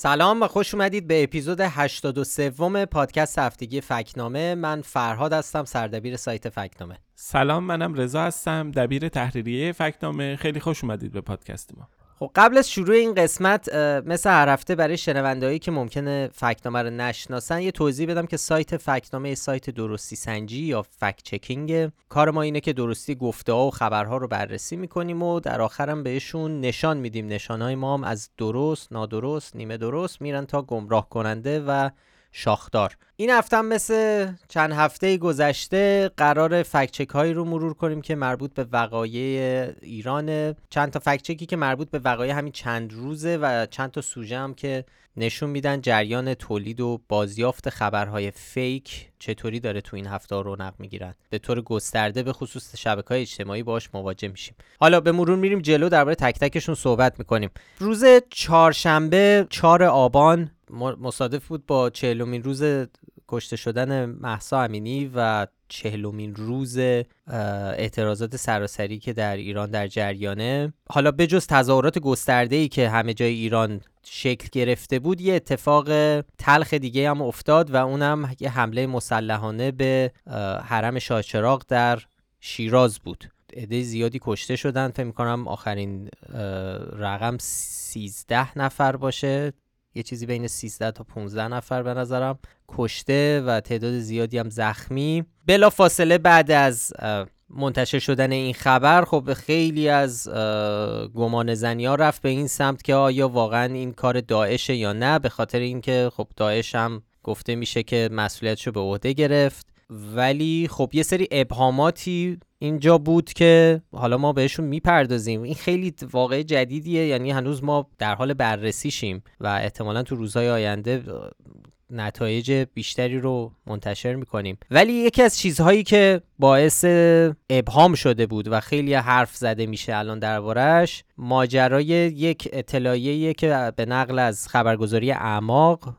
سلام و خوش اومدید به اپیزود 83 پادکست هفتگی فکنامه. من فرهاد هستم سردبیر سایت فکنامه. سلام منم رضا هستم دبیر تحریریه فکنامه. خیلی خوش اومدید به پادکست ما. خب قبل از شروع این قسمت مثل هر هفته برای شنوندهایی که ممکنه فکنامه رو نشناسن یه توضیح بدم که سایت فکنامه سایت درستی سنجی یا فکت چکینگ کار ما اینه که درستی گفته ها و خبرها رو بررسی می‌کنیم و در آخرم بهشون نشان میدیم. نشانهای ما هم از درست نادرست نیمه درست میرن تا گمراه کننده و شاخدار. این هفته مثل چند هفته گذشته قرار فکچک هایی رو مرور کنیم که مربوط به وقایع ایرانه. چند تا فکچکی که مربوط به وقایع همین چند روزه و چند تا سوژه هم که نشون میدن جریان تولید و بازیافت خبرهای فیک چطوری داره تو این هفته رونق می‌گیرن. به طور گسترده به خصوص شبکه های اجتماعی باش مواجه میشیم. حالا به مرور میریم جلو درباره تک تکشون صحبت می‌کنیم. روز چهارشنبه 4 آبان مصادف بود با چهلمین روز کشته شدن محسا امینی و چهلمین روز اعتراضات سراسری که در ایران در جریانه. حالا بجز تظاهرات گسترده ای که همه جای ایران شکل گرفته بود یه اتفاق تلخ دیگه هم افتاد و اونم یه حمله مسلحانه به حرم شاهچراغ در شیراز بود. عده زیادی کشته شدن. فکر می‌کنم آخرین رقم 13 نفر باشه. یه چیزی بین 13 تا 15 نفر به نظرم. کشته و تعداد زیادی هم زخمی. بلا فاصله بعد از منتشر شدن این خبر خب خیلی از گمان زنی ها رفت به این سمت که آیا واقعا این کار داعشه یا نه. به خاطر اینکه خب داعش هم گفته میشه که مسئولیتشو به عهده گرفت. ولی خب یه سری ابهاماتی اینجا بود که حالا ما بهشون می‌پردازیم. این خیلی واقع جدیدیه یعنی هنوز ما در حال بررسیشیم و احتمالا تو روزهای آینده نتایج بیشتری رو منتشر می‌کنیم. ولی یکی از چیزهایی که باعث ابهام شده بود و خیلی حرف زده میشه الان دربارهش ماجرای یک اطلاعیه که به نقل از خبرگزاری اعماق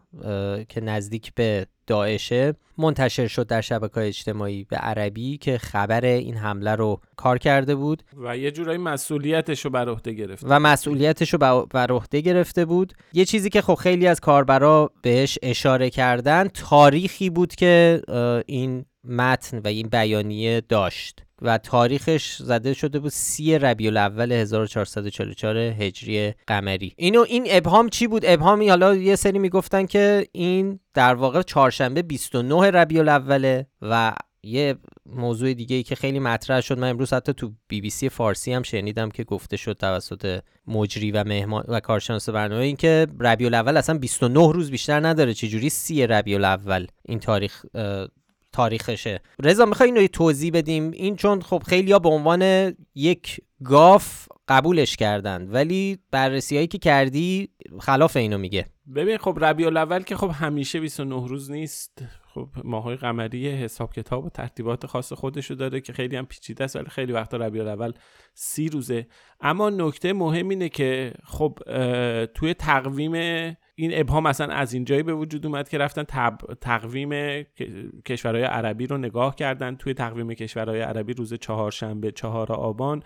که نزدیک به داعشه منتشر شد در شبکه اجتماعی به عربی که خبر این حمله رو کار کرده بود و یه جورایی مسئولیتش رو بر عهده گرفت و مسئولیتش رو بر عهده گرفته بود. یه چیزی که خب خیلی از کاربرا بهش اشاره کردن تاریخی بود که این متن و این بیانیه داشت. و تاریخش زده شده بود سی ربیع الاول 1444 هجری قمری. اینو این ابهام چی بود؟ ابهامی حالا یه سری می‌گفتن که این در واقع چهارشنبه 29 ربیع الاوله و یه موضوع دیگه ای که خیلی مطرح شد. من امروز حتی تو بی بی سی فارسی هم شنیدم که گفته شد توسط مجری و مهمان و کارشناس برنامه این که ربیع الاول اصلا 29 روز بیشتر نداره. چجوری سی ربیع الاول این تاریخ تاریخشه. رضا می‌خوای اینو توضیح بدیم؟ این چون خب خیلی ها به عنوان یک گاف قبولش کردن ولی بررسی هایی که کردی خلاف اینو میگه. ببین خب ربیع الاول که خب همیشه 29 روز نیست. خب ماهای قمری حساب کتاب و ترتیبات خاص خودشو داره که خیلی هم پیچیده است ولی خیلی وقتا ربیع الاول سی روزه. اما نکته مهم اینه که خب توی تقویم این ابهام مثلا از اینجایی به وجود اومد که رفتن تقویم کشورهای عربی رو نگاه کردن. توی تقویم کشورهای عربی روز چهارشنبه چهار آبان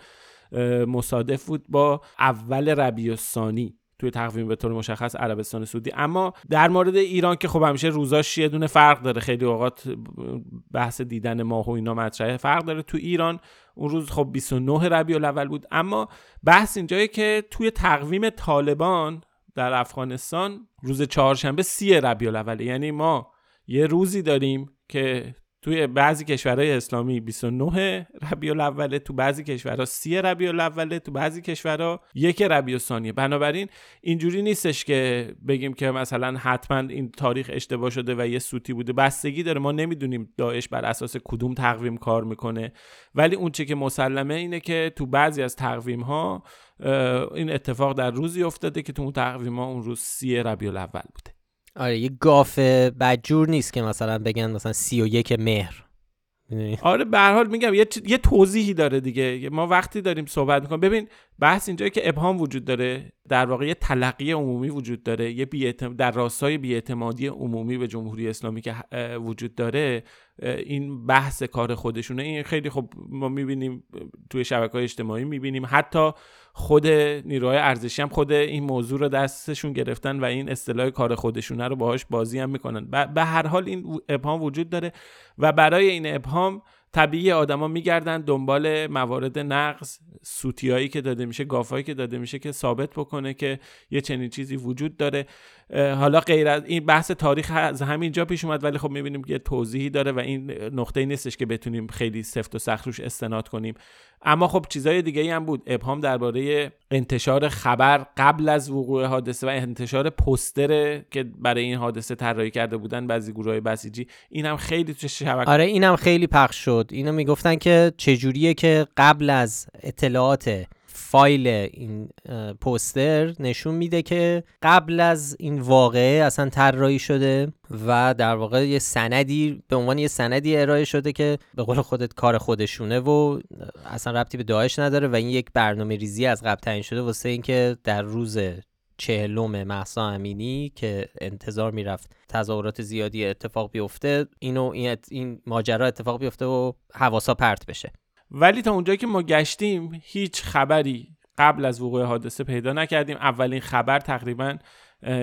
مصادف بود با اول ربیع الثانی توی تقویم به طور مشخص عربستان سعودی. اما در مورد ایران که خب همیشه روزاش یه دونه فرق داره. خیلی اوقات بحث دیدن ماه و اینا مطرحه. فرق داره تو ایران. اون روز خب 29 ربیع الاول بود. اما بحث اینجایی که توی تقویم طالبان در افغانستان روز چهارشنبه سی ربیع الاول یعنی ما یه روزی داریم که توی بعضی کشورهای اسلامی 29 ربیع الاول تو بعضی کشورها 30 ربیع الاول تو بعضی کشورها یک ربیع ثانیه بنابراین اینجوری نیستش که بگیم که مثلا حتما این تاریخ اشتباه شده و یه سوتی بوده. بستگی داره. ما نمی‌دونیم داعش بر اساس کدوم تقویم کار می‌کنه. ولی اون چه که مسلمه اینه که تو بعضی از تقویم ها این اتفاق در روزی افتاده که تو اون تقویم ها اون روز سی ربیع الاول بوده. آره یه گاف بدجور نیست که مثلا بگن مثلا سی و یک مهر. آره به حال میگم یه, یه توضیحی داره دیگه. ما وقتی داریم صحبت می‌کنیم. ببین بحث اینجایی که ابهام وجود داره. در واقع یه تلقی عمومی وجود داره. یه بیعتم... در راستای بیاعتمادی عمومی به جمهوری اسلامی که وجود داره این بحث کار خودشونه. این خیلی خب ما می‌بینیم توی شبکه های اجتماعی می‌بینیم. حتی خود نیروهای ارزشی هم خود این موضوع رو دستشون گرفتن و این اصطلاح کار خودشونه رو باهاش بازی هم می‌کنن. به هر حال این ابهام وجود داره و برای این ابهام طبیعی آدما میگردن دنبال موارد نقض سوتیایی که داده میشه گافایی که داده میشه که ثابت بکنه که یه چنین چیزی وجود داره. حالا غیر از این بحث تاریخ از همینجا پیش اومد ولی خب می‌بینیم که توضیحی داره و این نقطه نیستش که بتونیم خیلی سفت و سخت روش استناد کنیم. اما خب چیزای دیگه ای هم بود. ابهام درباره انتشار خبر قبل از وقوع حادثه و انتشار پستر که برای این حادثه طراحی کرده بودن بعضی گروه های بسیجی این هم خیلی تو شبکه آره اینم خیلی پخش شد. اینو می‌گفتن که چجوریه که قبل از اطلاعات فایل این پوستر نشون میده که قبل از این واقعه اصلا طراحی شده و در واقع یه سندی به عنوان یه سندی ارائه شده که به قول خودت کار خودشونه و اصلا ربطی به داعش نداره و این یک برنامه ریزی از قبل تعیین شده واسه اینکه در روز چهلم محسا امینی که انتظار می‌رفت تظاهرات زیادی اتفاق بیفته اینو این, این ماجرا اتفاق بیفته و حواسا پرت بشه. ولی تا اونجایی که ما گشتیم هیچ خبری قبل از وقوع حادثه پیدا نکردیم. اولین خبر تقریبا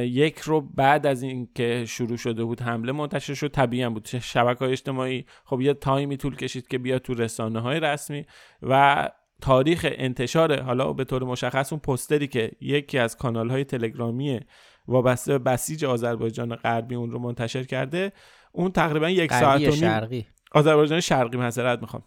یک رو بعد از اینکه شروع شده بود حمله منتشر شد. طبیعی بود. شبکه های اجتماعی خب یه تایمی طول کشید که بیاد تو رسانه های رسمی و تاریخ انتشار حالا به طور مشخص اون پستری که یکی از کانال های تلگرامی وابسته به بسیج آذربایجان غربی اون رو منتشر کرده اون تقریبا یک ساعت و شرقی. آذربایجان شرقی معذرت می‌خوام.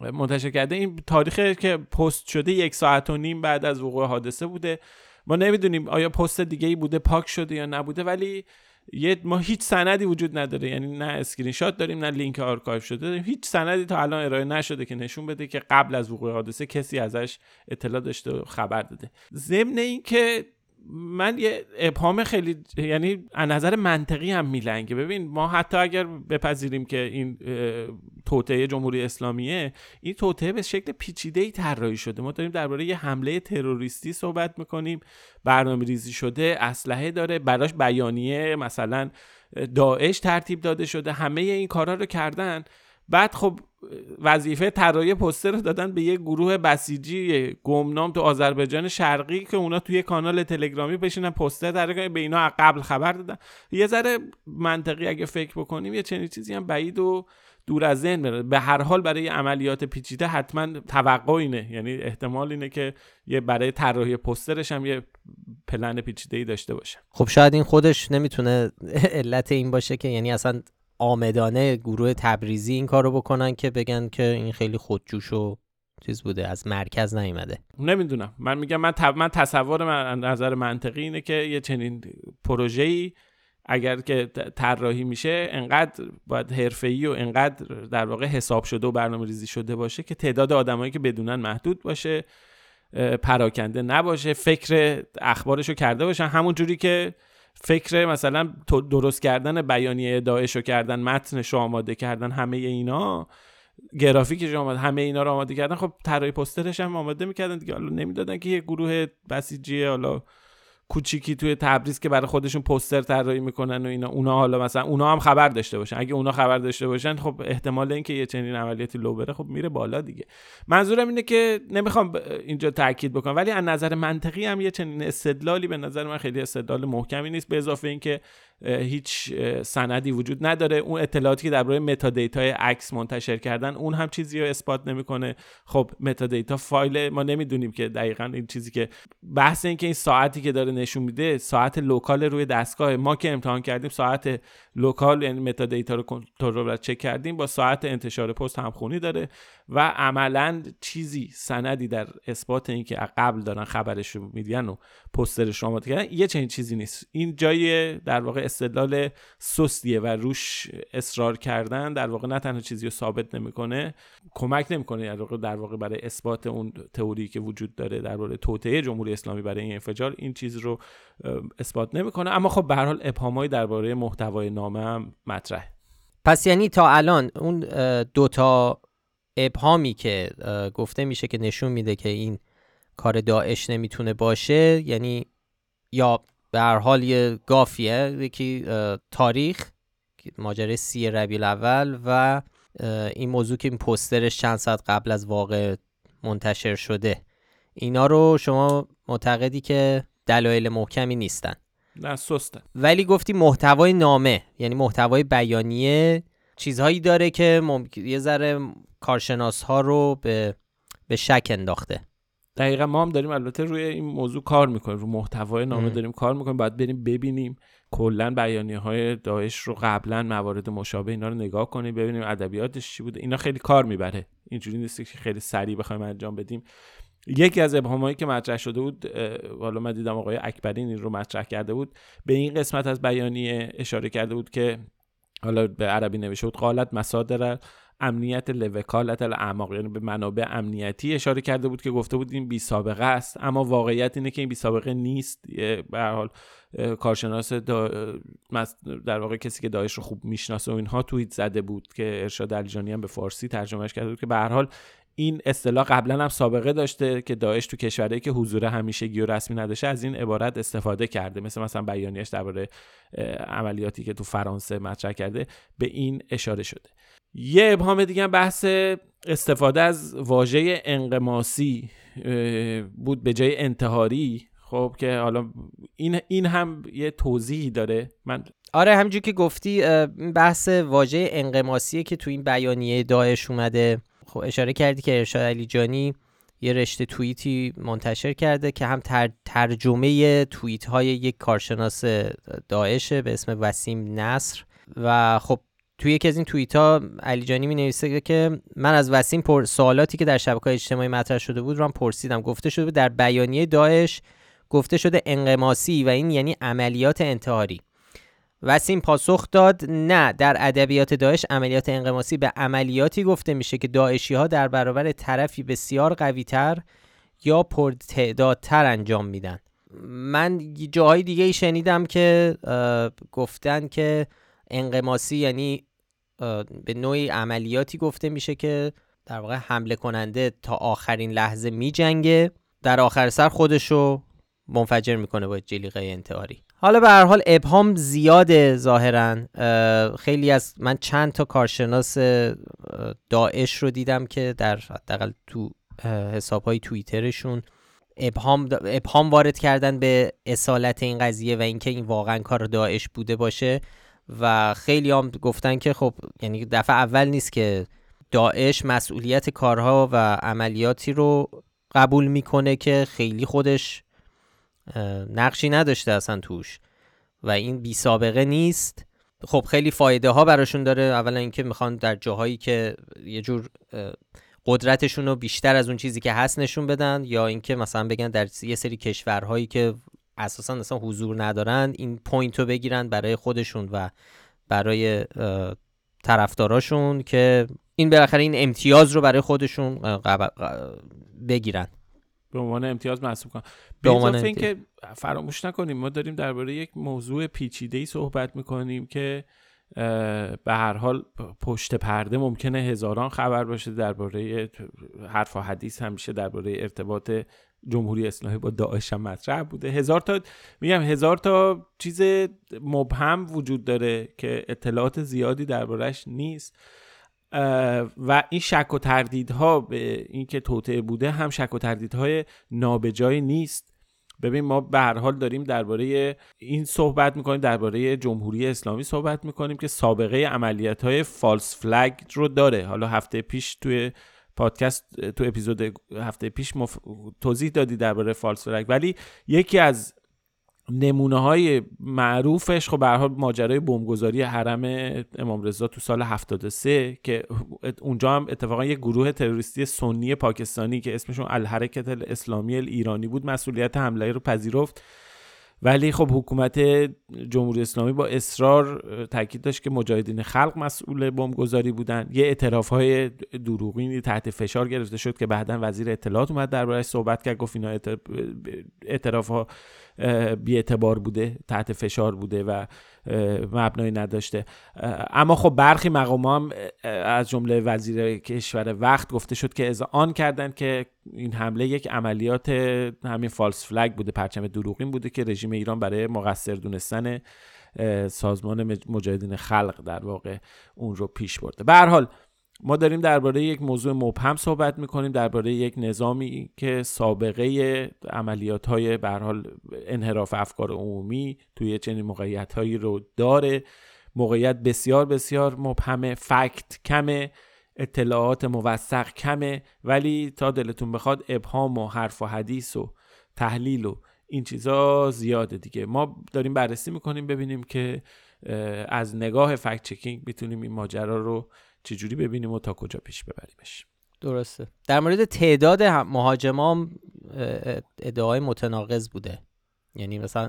منتشر کرده. این تاریخ که پست شده یک ساعت و نیم بعد از وقوع حادثه بوده. ما نمی‌دونیم آیا پست دیگه ای بوده پاک شده یا نبوده ولی یه ما هیچ سندی وجود نداره. یعنی نه اسکرین شات داریم نه لینک آرکایو شده داریم. هیچ سندی تا الان ارائه نشده که نشون بده که قبل از وقوع حادثه کسی ازش اطلاع داشته و خبر داده. ضمن اینکه من یه ابهام خیلی یعنی از نظر منطقی هم میلنگه. ببین ما حتی اگر بپذیریم که این توطعه جمهوری اسلامیه این توطعه به شکل پیچیده ای طراحی شده. ما داریم درباره یه حمله تروریستی صحبت می‌کنیم. برنامه ریزی شده اسلحه داره براش بیانیه مثلا داعش ترتیب داده شده. همه این کارا رو کردن. بعد خب وظیفه طراحی پستر رو دادن به یه گروه بسیجی گمنام تو آذربایجان شرقی که اونا توی کانال تلگرامی بشینن پستر در به اینا قبل خبر دادن. یه ذره منطقی اگه فکر بکنیم یه چنین چیزی هم بعید و دور از ذهن بره. به هر حال برای عملیات پیچیده حتما توقع اینه. یعنی احتمال اینه که یه برای طراحی پسترش هم یه پلن پیچیده ای داشته باشه. خب شاید این خودش نمی‌تونه علت این باشه که یعنی اصلا آمدانه گروه تبریزی این کارو بکنن که بگن که این خیلی خودجوش و چیز بوده از مرکز نیومده. نمی‌دونم. من میگم من, من تصور من نظر منطقی اینه که یه چنین پروژه‌ای اگر که طراحی میشه انقدر باید حرفه‌ای و انقدر در واقع حساب شده و برنامه ریزی شده باشه که تعداد آدمایی که بدونن محدود باشه پراکنده نباشه فکر اخبارشو کرده باشن. همون جوری که فکر مثلا درست کردن بیانیه داعش رو کردن متنش رو آماده کردن همه اینا گرافیکش آماده همه اینا رو آماده کردن خب طراحی پسترش هم آماده می‌کردن دیگه. حالا نمی‌دادن که یه گروه بسیجی حالا کوچیکی توی تبریز که برای خودشون پوستر طراحی می‌کنن و اینا. اونا حالا مثلا اونا هم خبر داشته باشن. اگه اونا خبر داشته باشن خب احتمال اینکه یه چنین عملیاتی لو بره خب میره بالا دیگه. منظورم اینه که نمی‌خوام اینجا تاکید بکنم ولی از نظر منطقی هم یه چنین استدلالی به نظر من خیلی استدلال محکمی نیست به اضافه اینکه هیچ سندی وجود نداره. اون اطلاعاتی که درباره metadata ی عکس منتشر کردن اون هم چیزی رو اثبات نمی‌کنه. خب metadata فایل ما نمی‌دونیم که دقیقا این چیزی که بحث این که این ساعتی که داره نشون میده ساعت local روی دستگاه. ما که امتحان کردیم ساعت local یعنی metadata رو کنترل چک کردیم با ساعت انتشار پست همخونی داره. و عملا چیزی سندی در اثبات اینکه قبل دارن خبرش رو میدین و پوسترش رو آماده کردن یه چنین چیزی نیست. این جای در واقع استدلال سستیه و روش اصرار کردن در واقع نه تنها چیزی رو ثابت نمی‌کنه کمک نمی‌کنه در واقع در واقع برای اثبات اون تئوری که وجود داره در واقع توطئه جمهوری اسلامی برای این انفجار این چیز رو اثبات نمی‌کنه. اما خب به هر حال ابهامای درباره محتوای نامه هم مطرح پس یعنی تا الان اون دوتا ابهامی که گفته میشه که نشون میده که این کار داعش نمی‌تونه باشه یعنی یا به هر حال یه گافیه یکی تاریخ ماجرای سی ربیع اول و این موضوع که این پسترش چند ساعت قبل از واقع منتشر شده. اینا رو شما معتقدی که دلایل محکمی نیستن. نه سسته ولی گفتی محتوای نامه یعنی محتوای بیانیه چیزهایی داره که ممکن یه ذره کارشناس ها رو به به شک انداخته. دقیقا ما هم داریم البته روی این موضوع کار می‌کنیم رو محتوای نامه داریم کار می‌کنیم باید بریم ببینیم کلا بیانیه های داعش رو قبلا موارد مشابه اینا رو نگاه کنیم ببینیم ادبیاتش چی بوده. اینا خیلی کار می‌بره. اینجوری نیست که خیلی سریع بخوایم انجام بدیم. یکی از ابهامایی که مطرح شده بود حالا من دیدم آقای اکبرین این رو مطرح کرده بود به این قسمت از بیانیه اشاره کرده بود که حالا به عربی نوشته بود قالت مسادر امنیت لوکالت الاعماق یعنی به منابع امنیتی اشاره کرده بود که گفته بود این بی سابقه است. اما واقعیت اینه که این بی سابقه نیست. به حال کارشناس در واقع کسی که داعش رو خوب می‌شناسه و اینها توییت زده بود که ارشاد علیجانی هم به فارسی ترجمهش کرده بود که به هر حال این اصطلاح قبلا هم سابقه داشته که داعش تو کشورهایی که حضور همیشگی و رسمی نداشته از این عبارت استفاده کرده. مثل مثلا بیانیه‌اش درباره عملیاتی که تو فرانسه مطرح کرده به این اشاره شده. یه ابهام دیگه بحث استفاده از واژه انقماسی بود به جای انتحاری. خب که حالا این این هم یه توضیحی داره. من آره همونجور که گفتی بحث واژه انقماسیه که تو این بیانیه داعش اومده. خب اشاره کردی که ارشاد علی جانی یه رشته توییتی منتشر کرده که هم تر ترجمه توییت های یک کارشناس داعشه به اسم وسیم نصر و خب توی یکی از این توییت ها علی جانی می نویسه که من از وسیم پر سوالاتی که در شبکه اجتماعی مطرح شده بود رو هم پرسیدم. گفته شده در بیانیه داعش گفته شده انقماسی و این یعنی عملیات انتحاری. وسیم پاسخ داد نه. در ادبیات داعش عملیات انقماسی به عملیاتی گفته میشه که داعشی ها در برابر طرفی بسیار قویتر یا پرتعدادتر انجام میدن. من جاهای دیگه ای شنیدم که گفتن که انقماسی یعنی به نوعی عملیاتی گفته میشه که در واقع حمله کننده تا آخرین لحظه میجنگه. در آخر سر خودشو منفجر می‌کنه با جلیقه انتحاری. حالا به هر حال ابهام زیاده ظاهرا خیلی از من چند تا کارشناس داعش رو دیدم که در حداقل تو حساب های توییترشون ابهام, ابهام وارد کردن به اصالت این قضیه و اینکه این واقعا کار داعش بوده باشه و خیلی هم گفتن که خب یعنی دفعه اول نیست که داعش مسئولیت کارها و عملیاتی رو قبول می‌کنه که خیلی خودش نقشی نداشته اصلا توش. و این بی سابقه نیست. خب خیلی فایده ها براشون داره. اولا اینکه می‌خوان در جاهایی که یه جور قدرتشون رو بیشتر از اون چیزی که هست نشون بدن یا اینکه مثلا بگن در یه سری کشورهایی که اساسا اصلا حضور ندارن این point رو بگیرن برای خودشون و برای طرفداراشون که این بالاخره این امتیاز رو برای خودشون بگیرن. به عنوان امتیاز محسوب کنم. به عنوان اینکه فراموش نکنیم ما داریم درباره یک موضوع پیچیده ای صحبت می‌کنیم که به هر حال پشت پرده ممکنه هزاران خبر باشه درباره حرف و حدیث همیشه درباره ارتباط جمهوری اسلامی با داعش هم مطرح بوده. هزار تا میگم هزار تا چیز مبهم وجود داره که اطلاعات زیادی دربارهش نیست. و این شک و تردیدها به اینکه توطعه بوده هم شک و تردیدهای نابجای نیست. ببین ما به هر حال داریم درباره این صحبت می‌کنیم درباره جمهوری اسلامی صحبت می‌کنیم که سابقه عملیات های فالس فلگ رو داره. حالا هفته پیش توی پادکست تو اپیزود هفته پیش توضیح دادی درباره فالس فلگ ولی یکی از نمونه های معروفش خب به حال ماجرای بمبگذاری حرم امام رضا تو سال 73 که اونجا هم اتفاقا یه گروه تروریستی سنی پاکستانی که اسمشون الحرکت الاسلامی ایرانی بود مسئولیت حمله رو پذیرفت. ولی خب حکومت جمهوری اسلامی با اصرار تاکید داشت که مجاهدین خلق مسئول بمبگذاری بودن. یه اعتراف های دروغینی تحت فشار گرفته شد که بعدا وزیر اطلاعات اومد دربارش صحبت کرد گفت اینا اعتراف ها بیاعتبار بوده تحت فشار بوده و مبنایی نداشته. اما خب برخی مقام هم از جمله وزیر کشور وقت گفته شد که از آن کردن که این حمله یک عملیات همین فالس فلگ بوده پرچم دروغین بوده که رژیم ایران برای مقصر دونستن سازمان مجاهدین خلق در واقع اون رو پیش برده. به حال ما داریم درباره یک موضوع مبهم صحبت می‌کنیم درباره یک نظامی که سابقه عملیات های به حال انحراف افکار عمومی توی چنین موقعیت هایی رو داره. موقعیت بسیار بسیار مبهمه فکت کمه اطلاعات موثق کمه ولی تا دلتون بخواد ابهام و حرف و حدیث و تحلیل و این چیزا زیاده دیگه. ما داریم بررسی می‌کنیم ببینیم که از نگاه فکت چکینگ می‌تونیم این ماجرا رو چجوری ببینیم و تا کجا پیش ببریمش. درسته. در مورد تعداد مهاجمان ادعای متناقض بوده. یعنی مثلا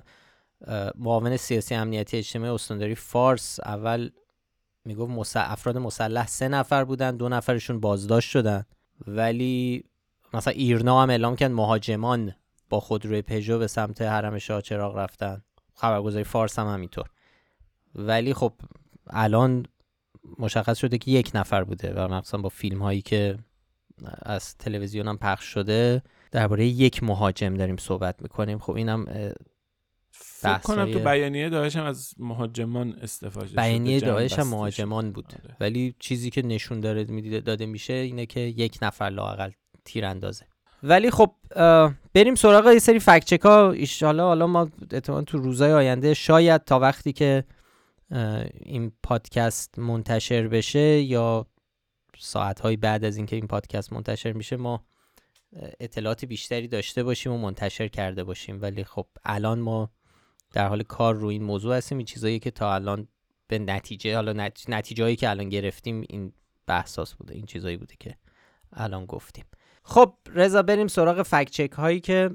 معاون سیاسی امنیتی اجتماعی استانداری فارس اول می‌گفت افراد مسلح سه نفر بودن دو نفرشون بازداشت شدن. ولی مثلا ایرنا هم اعلام کرد مهاجمان با خودروی پژو به سمت حرم شاه چراغ رفتن. خبرگزاری فارس هم همینطور. ولی خب الان مشخص شده که یک نفر بوده و مخصوصا با فیلم هایی که از تلویزیون هم پخش شده درباره یک مهاجم داریم صحبت می‌کنیم. خب اینم فکر کنم تو بیانیه داعش هم از مهاجمان استفاده شده بیانیه داعش هم مهاجمان بود. آره. ولی چیزی که نشون داره داده میشه اینه که یک نفر لاقل تیر اندازه ولی خب بریم سراغ یه سری فکچک ها ایشالا حالا ما احتمال تو روزهای آینده شاید تا وقتی که این پادکست منتشر بشه یا ساعتهای بعد از اینکه این پادکست منتشر میشه ما اطلاعات بیشتری داشته باشیم و منتشر کرده باشیم. ولی خب الان ما در حال کار رو این موضوع هستیم. این چیزایی که تا الان به نتیجه حالا نتیجه هایی که الان گرفتیم این بحثاس بوده. این چیزایی بوده که الان گفتیم. خب رضا بریم سراغ فکت چک هایی که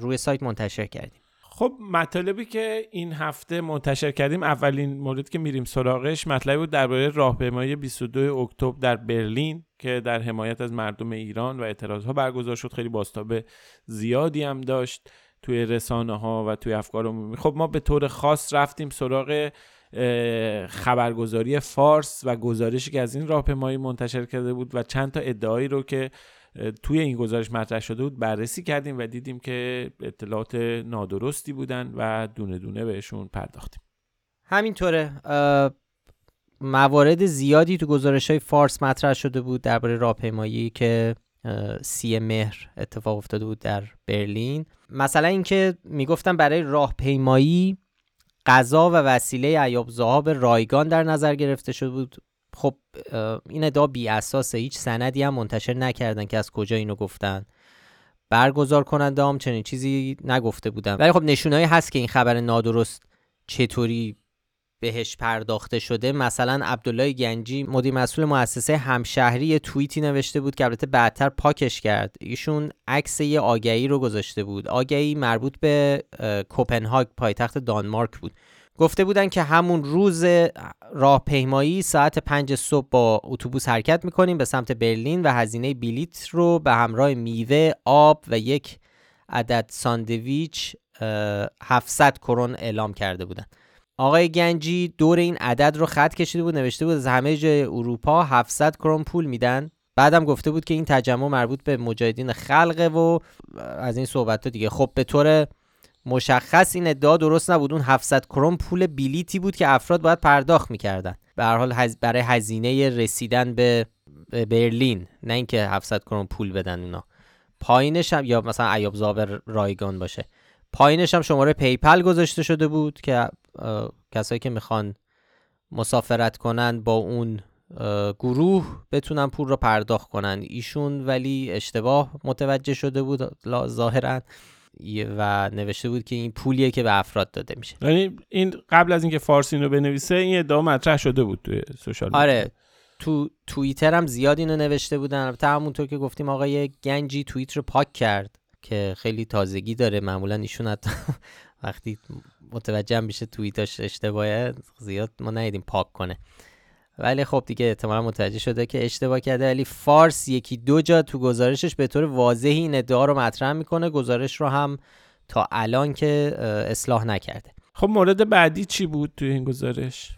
روی سایت منتشر کردیم. خب مطالبی که این هفته منتشر کردیم اولین مورد که میریم سراغش مطلبی بود درباره راهپیمایی 22 اکتبر در برلین که در حمایت از مردم ایران و اعتراض ها برگزار شد. خیلی باستاب زیادی هم داشت توی رسانه ها و توی افکار عمومی خب ما به طور خاص رفتیم سراغ خبرگزاری فارس و گزارشی که از این راهپیمایی منتشر کرده بود و چند تا ادعایی رو که توی این گزارش مطرح شده بود بررسی کردیم و دیدیم که اطلاعات نادرستی بودن و دونه دونه بهشون پرداختیم. همینطوره. موارد زیادی تو گزارش های فارس مطرح شده بود درباره راهپیمایی که سی مهر اتفاق افتاده بود در برلین. مثلا اینکه می‌گفتن برای راهپیمایی غذا و وسیله ایاب زهاب رایگان در نظر گرفته شده بود. خب این ادعا بی اساسه. هیچ سندی هم منتشر نکردن که از کجا اینو گفتن. برگزار کننده هم چنین چیزی نگفته بودن. ولی خب نشونایی هست که این خبر نادرست چطوری بهش پرداخته شده. مثلا عبدالله گنجی مدیر مسئول مؤسسه همشهری یه توییتی نوشته بود که البته بعدتر پاکش کرد. ایشون عکس یه آگهی رو گذاشته بود. آگهی مربوط به کوپنهاگ پایتخت دانمارک بود. گفته بودن که همون روز راهپیمایی ساعت پنج صبح با اتوبوس حرکت می‌کنیم به سمت برلین و هزینه بلیت رو به همراه میوه، آب و یک عدد ساندویچ 700 کرون اعلام کرده بودن. آقای گنجی دور این عدد رو خط کشیده بود نوشته بود از همه جای اروپا 700 کرون پول میدن. بعدم گفته بود که این تجمع مربوط به مجاهدین خلقه و از این صحبت دیگه. خب به طور مشخص این ادعا درست نبود. اون 700 کرون پول بلیتی بود که افراد باید پرداخت می‌کردن. به هر حال برای هزینه رسیدن به برلین. نه اینکه 700 کرون پول بدن اونا. پایینش هم یا مثلا ایاب زاور رایگان باشه. پایینش هم شماره پیپل گذاشته شده بود که کسایی که می‌خوان مسافرت کنن با اون گروه بتونن پول رو پرداخت کنن. ایشون ولی اشتباه متوجه شده بود ظاهرا. و نوشته بود که این پولیه که به افراد داده میشه. یعنی این قبل از اینکه فارسی رو بنویسه این ادعا مطرح شده بود توی سوشال آره تو توییتر هم زیاد اینو نوشته بودن. البته همونطور که گفتیم آقای گنجی توییت رو پاک کرد که خیلی تازگی داره. معمولا ایشون حتی وقتی متوجه میشه توییتاش اشتباهه زیاد ما ندیدیم پاک کنه. ولی خب دیگه احتمالا متوجه شده که اشتباه کرده. ولی فارس یکی دو جا تو گزارشش به طور واضحی این ادعا رو مطرح می‌کنه. گزارش رو هم تا الان که اصلاح نکرده. خب مورد بعدی چی بود توی این گزارش؟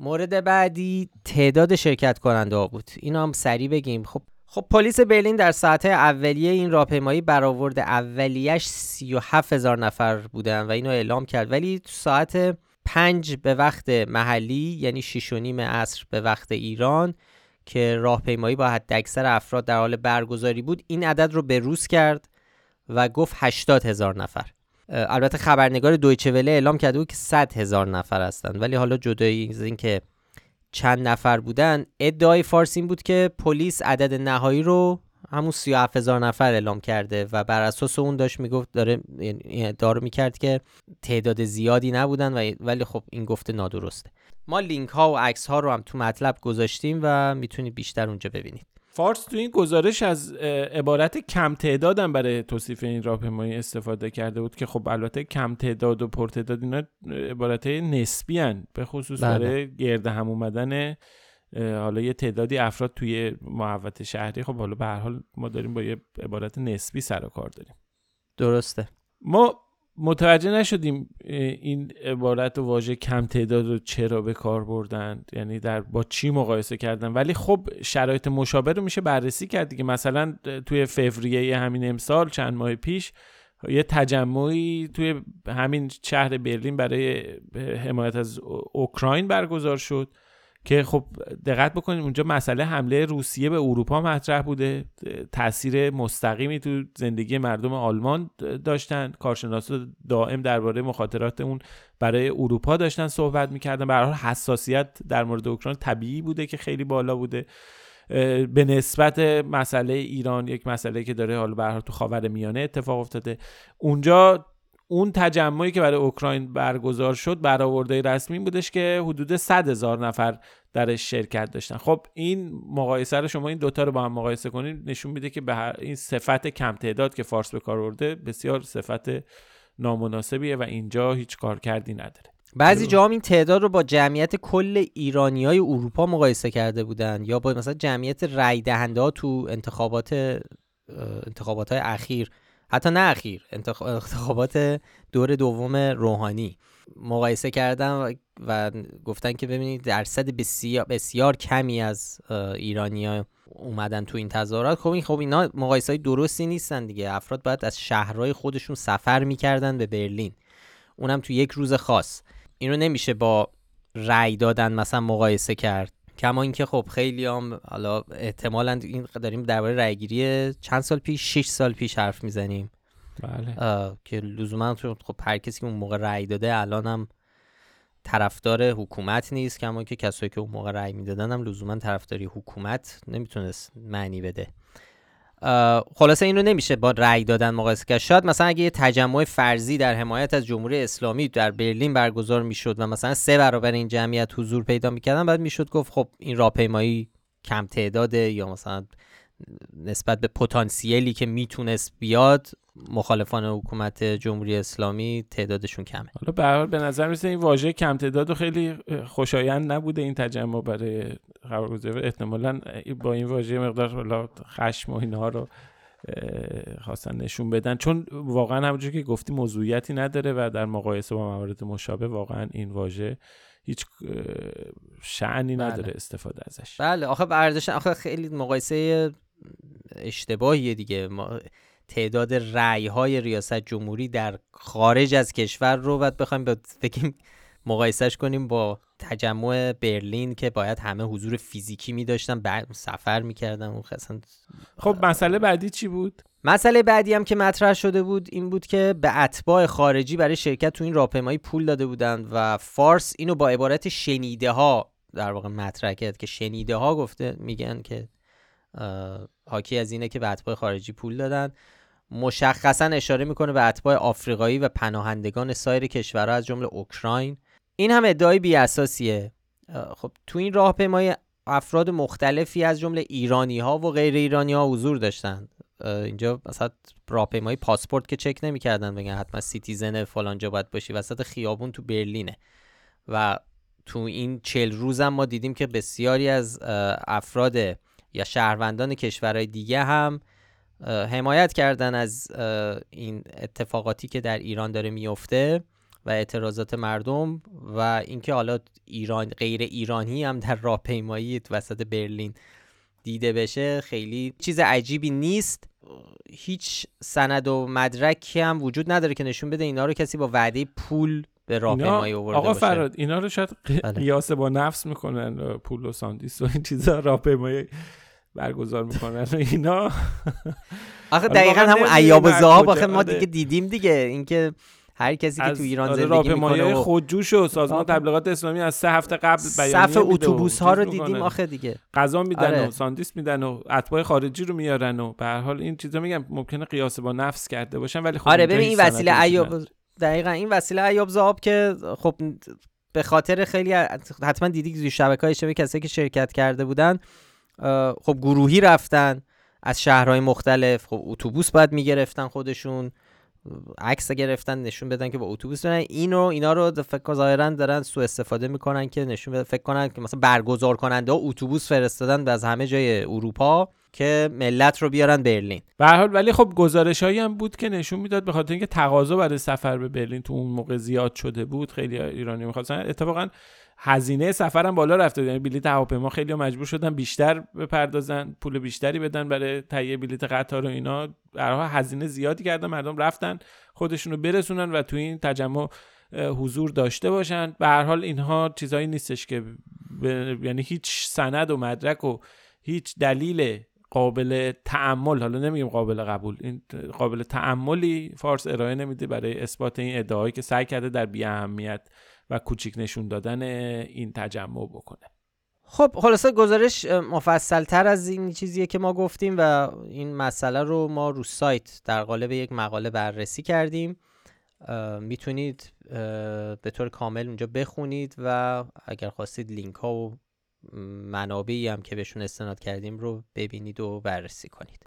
مورد بعدی تعداد شرکت کننده ها بود. اینو هم سریع بگیم. خب خب پلیس برلین در ساعت اولیه این راهپیمایی برآورد اولیش 37 هزار نفر بودن و اینو اعلام کرد. ولی تو ساعت 5 به وقت محلی یعنی 6 و نیم عصر به وقت ایران که راهپیمایی با حد اکثر افراد در حال برگزاری بود این عدد رو به روز کرد و گفت 80 هزار نفر. البته خبرنگار دویچه وله اعلام کرده بود که 100 هزار نفر هستند. ولی حالا جدایی از اینکه چند نفر بودن ادعای فارس این بود که پلیس عدد نهایی رو همون 37 هزار نفر اعلام کرده و بر اساس اون داشت می‌گفت داره یعنی ادعا رو می‌کرد که تعداد زیادی نبودن و ولی خب این گفته نادرسته ما لینک ها و عکس ها رو هم تو مطلب گذاشتیم و می‌تونید بیشتر اونجا ببینید فارس تو این گزارش از عبارت کم تعدادم برای توصیف این راهپیمایی استفاده کرده بود که خب البته کم تعداد و پرتعداد اینا عبارت نسبی هن به خصوص بله. برای گرد هم اومدن حالا یه تعدادی افراد توی محوطه شهری خب حالا به هر حال ما داریم با یه عبارت نسبی سر و کار داریم. درسته. ما متوجه نشدیم این عبارت و واژه کم تعداد رو چرا به کار بردن یعنی در با چی مقایسه کردن. ولی خب شرایط مشابه رو میشه بررسی کرد دیگه. مثلا توی فوریه همین امسال چند ماه پیش یه تجمعی توی همین شهر برلین برای حمایت از اوکراین برگزار شد. که خب دقت بکنیم اونجا مسئله حمله روسیه به اروپا مطرح بوده. تاثیر مستقیمی تو زندگی مردم آلمان داشتن. کارشناسا دائم درباره مخاطرات اون برای اروپا داشتن صحبت می‌کردن. به حال حساسیت در مورد اوکراین طبیعی بوده که خیلی بالا بوده. به نسبت مسئله ایران یک مسئله که داره حالا به تو خاور میانه اتفاق افتاده. اونجا اون تجمعی که برای اوکراین برگزار شد برآورده رسمی بودش که حدود 100 هزار نفر درش شرکت داشتن. خب این مقایسه رو شما این دوتا رو با هم مقایسه کنید نشون میده که به این صفت کم تعداد که فارس به کار برده بسیار صفت نامناسبیه و اینجا هیچ کار کردی نداره. بعضی جاها این تعداد رو با جمعیت کل ایرانی های اروپا مقایسه کرده بودن یا با مثلا جمعیت رای دهنده ها تو انتخابات انتخابات های اخیر. حتی نه اخیر انتخابات دور دوم روحانی. مقایسه کردن و, گفتن که ببینید درصد بسیار, بسیار کمی از ایرانیا اومدن تو این تظاهرات. خب این خب اینا مقایسه های درستی نیستن دیگه. افراد باید از شهرهای خودشون سفر می‌کردن به برلین. اونم تو یک روز خاص. این رو نمیشه با رأی دادن مثلا مقایسه کرد. کما اینکه خب خیلی هم حالا احتمالا این داریم درباره رأیگیری چند سال پیش 6 سال پیش حرف می‌زنیم. بله. که لزوما خب هر کسی که اون موقع رأی داده الان هم طرفدار حکومت نیست کما که کسایی که اون موقع رأی می‌دادن هم لزوما طرفداری حکومت نمی‌تونست معنی بده. خلاصه اینو نمیشه با رأی دادن مقایسه کرد. شاید مثلا اگه یه تجمع فرضی در حمایت از جمهوری اسلامی در برلین برگزار می‌شد و مثلا سه برابر این جمعیت حضور پیدا می‌کردن بعد می‌شد گفت خب این راهپیمایی کم تعداده یا مثلا نسبت به پتانسیلی که می‌تونست بیاد مخالفان حکومت جمهوری اسلامی تعدادشون کمه. حالا به به نظر میسه این واژه کم تعداد خیلی خوشایند نبوده این تجمع برای خبرگزاری احتمالا با این واژه مقدار خشم و اینها رو خواستن نشون بدن. چون واقعا همونجور که گفتی موضوعیتی نداره و در مقایسه با موارد مشابه واقعا این واژه هیچ شعنی بله. نداره استفاده ازش. بله آخه ارزش آخه خیلی مقایسه اشتباهیه دیگه. ما تعداد رأی های ریاست جمهوری در خارج از کشور رو باید بخوایم بگیم مقایسهش کنیم با تجمع برلین که باید همه حضور فیزیکی می داشتن بعد سفر می‌کردن اون خب مسئله بعدی چی بود؟ مسئله بعدی هم که مطرح شده بود این بود که به اتباع خارجی برای شرکت تو این راهپیمایی پول داده بودند و فارس اینو با عبارت شنیده ها در واقع مطرح کرد که شنیده ها گفته میگن که حاکی از اینه که به اتباع خارجی پول دادن. مشخصا اشاره می‌کنه به اتباع آفریقایی و پناهندگان سایر کشورها از جمله اوکراین. این هم ادعای بی اساسیه خب تو این راهپیمایی افراد مختلفی از جمله ایرانی ها و غیر ایرانی ها حضور داشتند. اینجا مثلا راهپیمایی پاسپورت که چک نمی‌کردن بگن حتما citizen فلانجا باید باشی وسط خیابون تو برلینه. و تو این چل روزم ما دیدیم که بسیاری از افراد یا شهروندان کشورهای دیگه هم حمایت کردن از این اتفاقاتی که در ایران داره میفته و اعتراضات مردم و اینکه حالا ایران غیر ایرانی هم در راهپیمایی وسط برلین دیده بشه خیلی چیز عجیبی نیست. هیچ سند و مدرکی هم وجود نداره که نشون بده اینا رو کسی با وعده پول به راهپیمایی آورده آقا فراد اینا رو شاید بله. قیاس با نفس می‌کنن پول و ساندیس و این چیزا راهپیمایی. برگزار می‌کنن و اینا. آخه دقیقا همون ایاب و زهاب آخه ما دیگه دیدیم دیگه. اینکه هر کسی که تو ایران آره، زندگی می‌کنه و خودجوش و سازمان تبلیغات اسلامی از سه هفته قبل صف اتوبوس ها رو دیدیم آخه دیگه. غذا میدن آره. و ساندیس میدن و اتباع خارجی رو میارن و به هر حال این چیزا میگم ممکنه قیاس با نفس کرده باشن ولی خب آره ببین این وسیله ایاب دقیقا این وسیله ایاب زاب که خب به خاطر خیلی حتما دیدی که شبکه های اجتماعی کسایی که شرکت کرده بودن خب گروهی رفتن از شهرهای مختلف. خب اتوبوس باید می‌گرفتن خودشون. عکس گرفتن نشون بدن که با اتوبوس برن اینو اینا رو فکر ظاهرا دارن سوء استفاده می‌کنن که نشون بده فکر کنن که مثلا برگزار کننده اتوبوس فرستادن از همه جای اروپا. که ملت رو بیارن برلین. به حال ولی خب گزارش هایی هم بود که نشون می‌داد به خاطر اینکه تقاضا برای سفر به برلین تو اون موقع زیاد شده بود خیلی ایرانی می‌خواستن. اتفاقا هزینه سفرم بالا رفته یعنی بلیط هواپیما خیلی مجبور شدن بیشتر بپردازن پول بیشتری بدن برای تهیه بلیط قطار و اینا. برای هزینه زیادی کردن. مردم رفتن خودشون رو برسونن و تو این تجمع حضور داشته باشن. به هر حال اینها چیزایی نیستش که یعنی هیچ سند و مدرک و هیچ دلیل قابل تعمل حالا نمیگیم قابل قبول این قابل تعملی فارس ارائه نمیده برای اثبات این ادعایی که سعی کرده در بی اهمیت و کوچیک نشون دادن این تجمع بکنه. خب خلاصه گزارش مفصل تر از این چیزیه که ما گفتیم و این مسئله رو ما رو سایت در قالب یک مقاله بررسی کردیم. می‌تونید به طور کامل اونجا بخونید و اگر خواستید لینک ها و منابعی هم که بهشون استناد کردیم رو ببینید و بررسی کنید.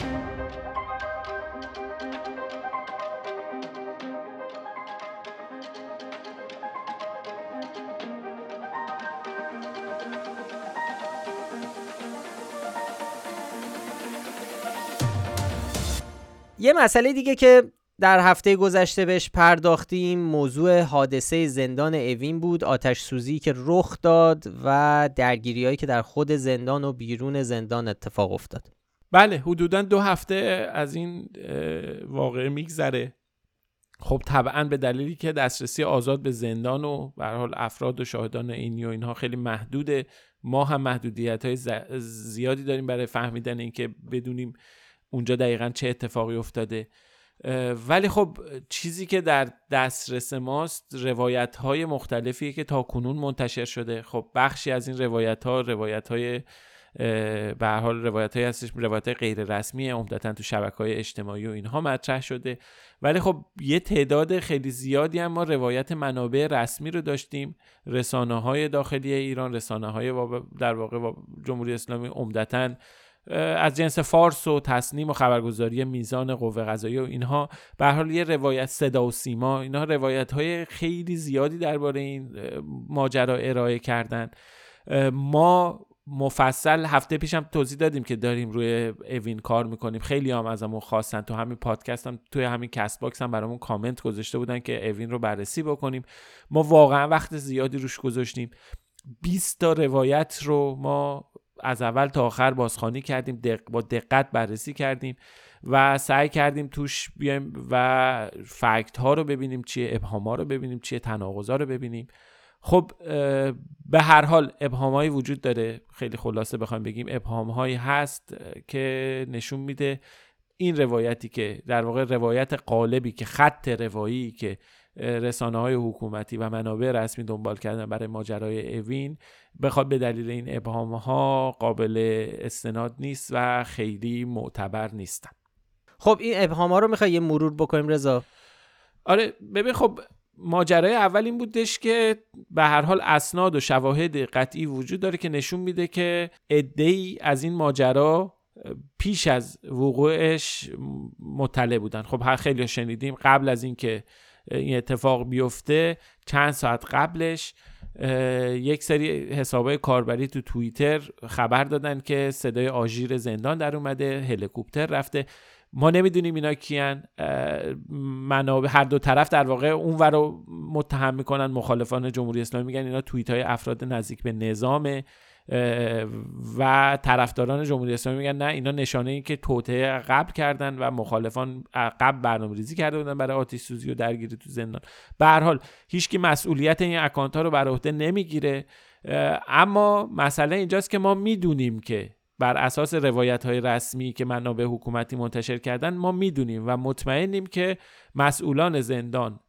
یه مسئله دیگه که در هفته گذشته بهش پرداختیم. موضوع حادثه زندان اوین بود. آتش سوزی که رخ داد و درگیری هایی که در خود زندان و بیرون زندان اتفاق افتاد. بله حدودا دو هفته از این واقعه میگذره. خب طبعا به دلیلی که دسترسی آزاد به زندان و به حال افراد و شاهدان اینی و اینها خیلی محدوده. ما هم محدودیت های زیادی داریم برای فهمیدن اینکه بدونیم اونجا دقیقا چه اتفاقی افتاده. ولی خب چیزی که در دسترس ماست روایت های مختلفی که تا کنون منتشر شده. خب بخشی از این روایت ها روایت های به حال روایت های هستش روایت های غیر رسمی عمدتا تو شبکه های اجتماعی و اینها مطرح شده. ولی خب یه تعداد خیلی زیادی هم ما روایت منابع رسمی رو داشتیم. رسانه های داخلی ایران رسانه های در واقع جمهوری اسلامی عمدتا از جنس فارس و تسنیم و خبرگزاری میزان قوه قضاییه و اینها. به هر حال یه روایت صدا و سیما اینها روایت های خیلی زیادی درباره این ماجرا ارائه کردن. ما مفصل هفته پیشم توضیح دادیم که داریم روی اوین کار می‌کنیم. خیلی هم ازمون خواستن. تو همین پادکست هم توی همین Castbox هم برامون کامنت گذاشته بودن که اوین رو بررسی بکنیم. ما واقعا وقت زیادی روش گذاشتیم. 20 تا روایت رو ما از اول تا آخر بازخوانی کردیم با دقت بررسی کردیم و سعی کردیم توش بیایم و فکت ها رو ببینیم چیه ابهام ها رو ببینیم چیه تناقض ها رو ببینیم. خب به هر حال ابهام هایی وجود داره. خیلی خلاصه بخوایم بگیم ابهام هایی هست که نشون میده این روایتی که در واقع روایت قالبی که خط روایی که رسانه های حکومتی و منابع رسمی دنبال کردن برای ماجرای اوین بخواد به دلیل این ابهام ها قابل استناد نیست و خیلی معتبر نیستن. خب این ابهام ها رو می‌خوای یه مرور بکنیم رضا؟ آره ببین خب ماجرای اول این بودش که به هر حال اسناد و شواهد قطعی وجود داره که نشون میده که ای از این ماجرا پیش از وقوعش مطلع بودن. خب خیلی شنیدیم. قبل از اینکه این اتفاق بیفته چند ساعت قبلش یک سری حسابای کاربری تو توییتر خبر دادن که صدای آژیر زندان در اومده هلیکوپتر رفته. ما نمی‌دونیم اینا کیان. منابع هر دو طرف در واقع اون رو متهم می‌کنن مخالفان جمهوری اسلامی میگن اینا توییت های افراد نزدیک به نظام و طرفداران جمهوری اسلامی میگن نه اینا نشانه این که توطعه قبل کردن و مخالفان قبل برنامه ریزی کرده بودن برای آتش سوزی و درگیری تو زندان. به هر حال هیچکی مسئولیت این اکانت ها رو بر عهده نمی‌گیره. اما مسئله اینجاست که ما می‌دونیم که بر اساس روایت های رسمی که منابع حکومتی منتشر کردن ما می‌دونیم و مطمئنیم که مسئولان زندان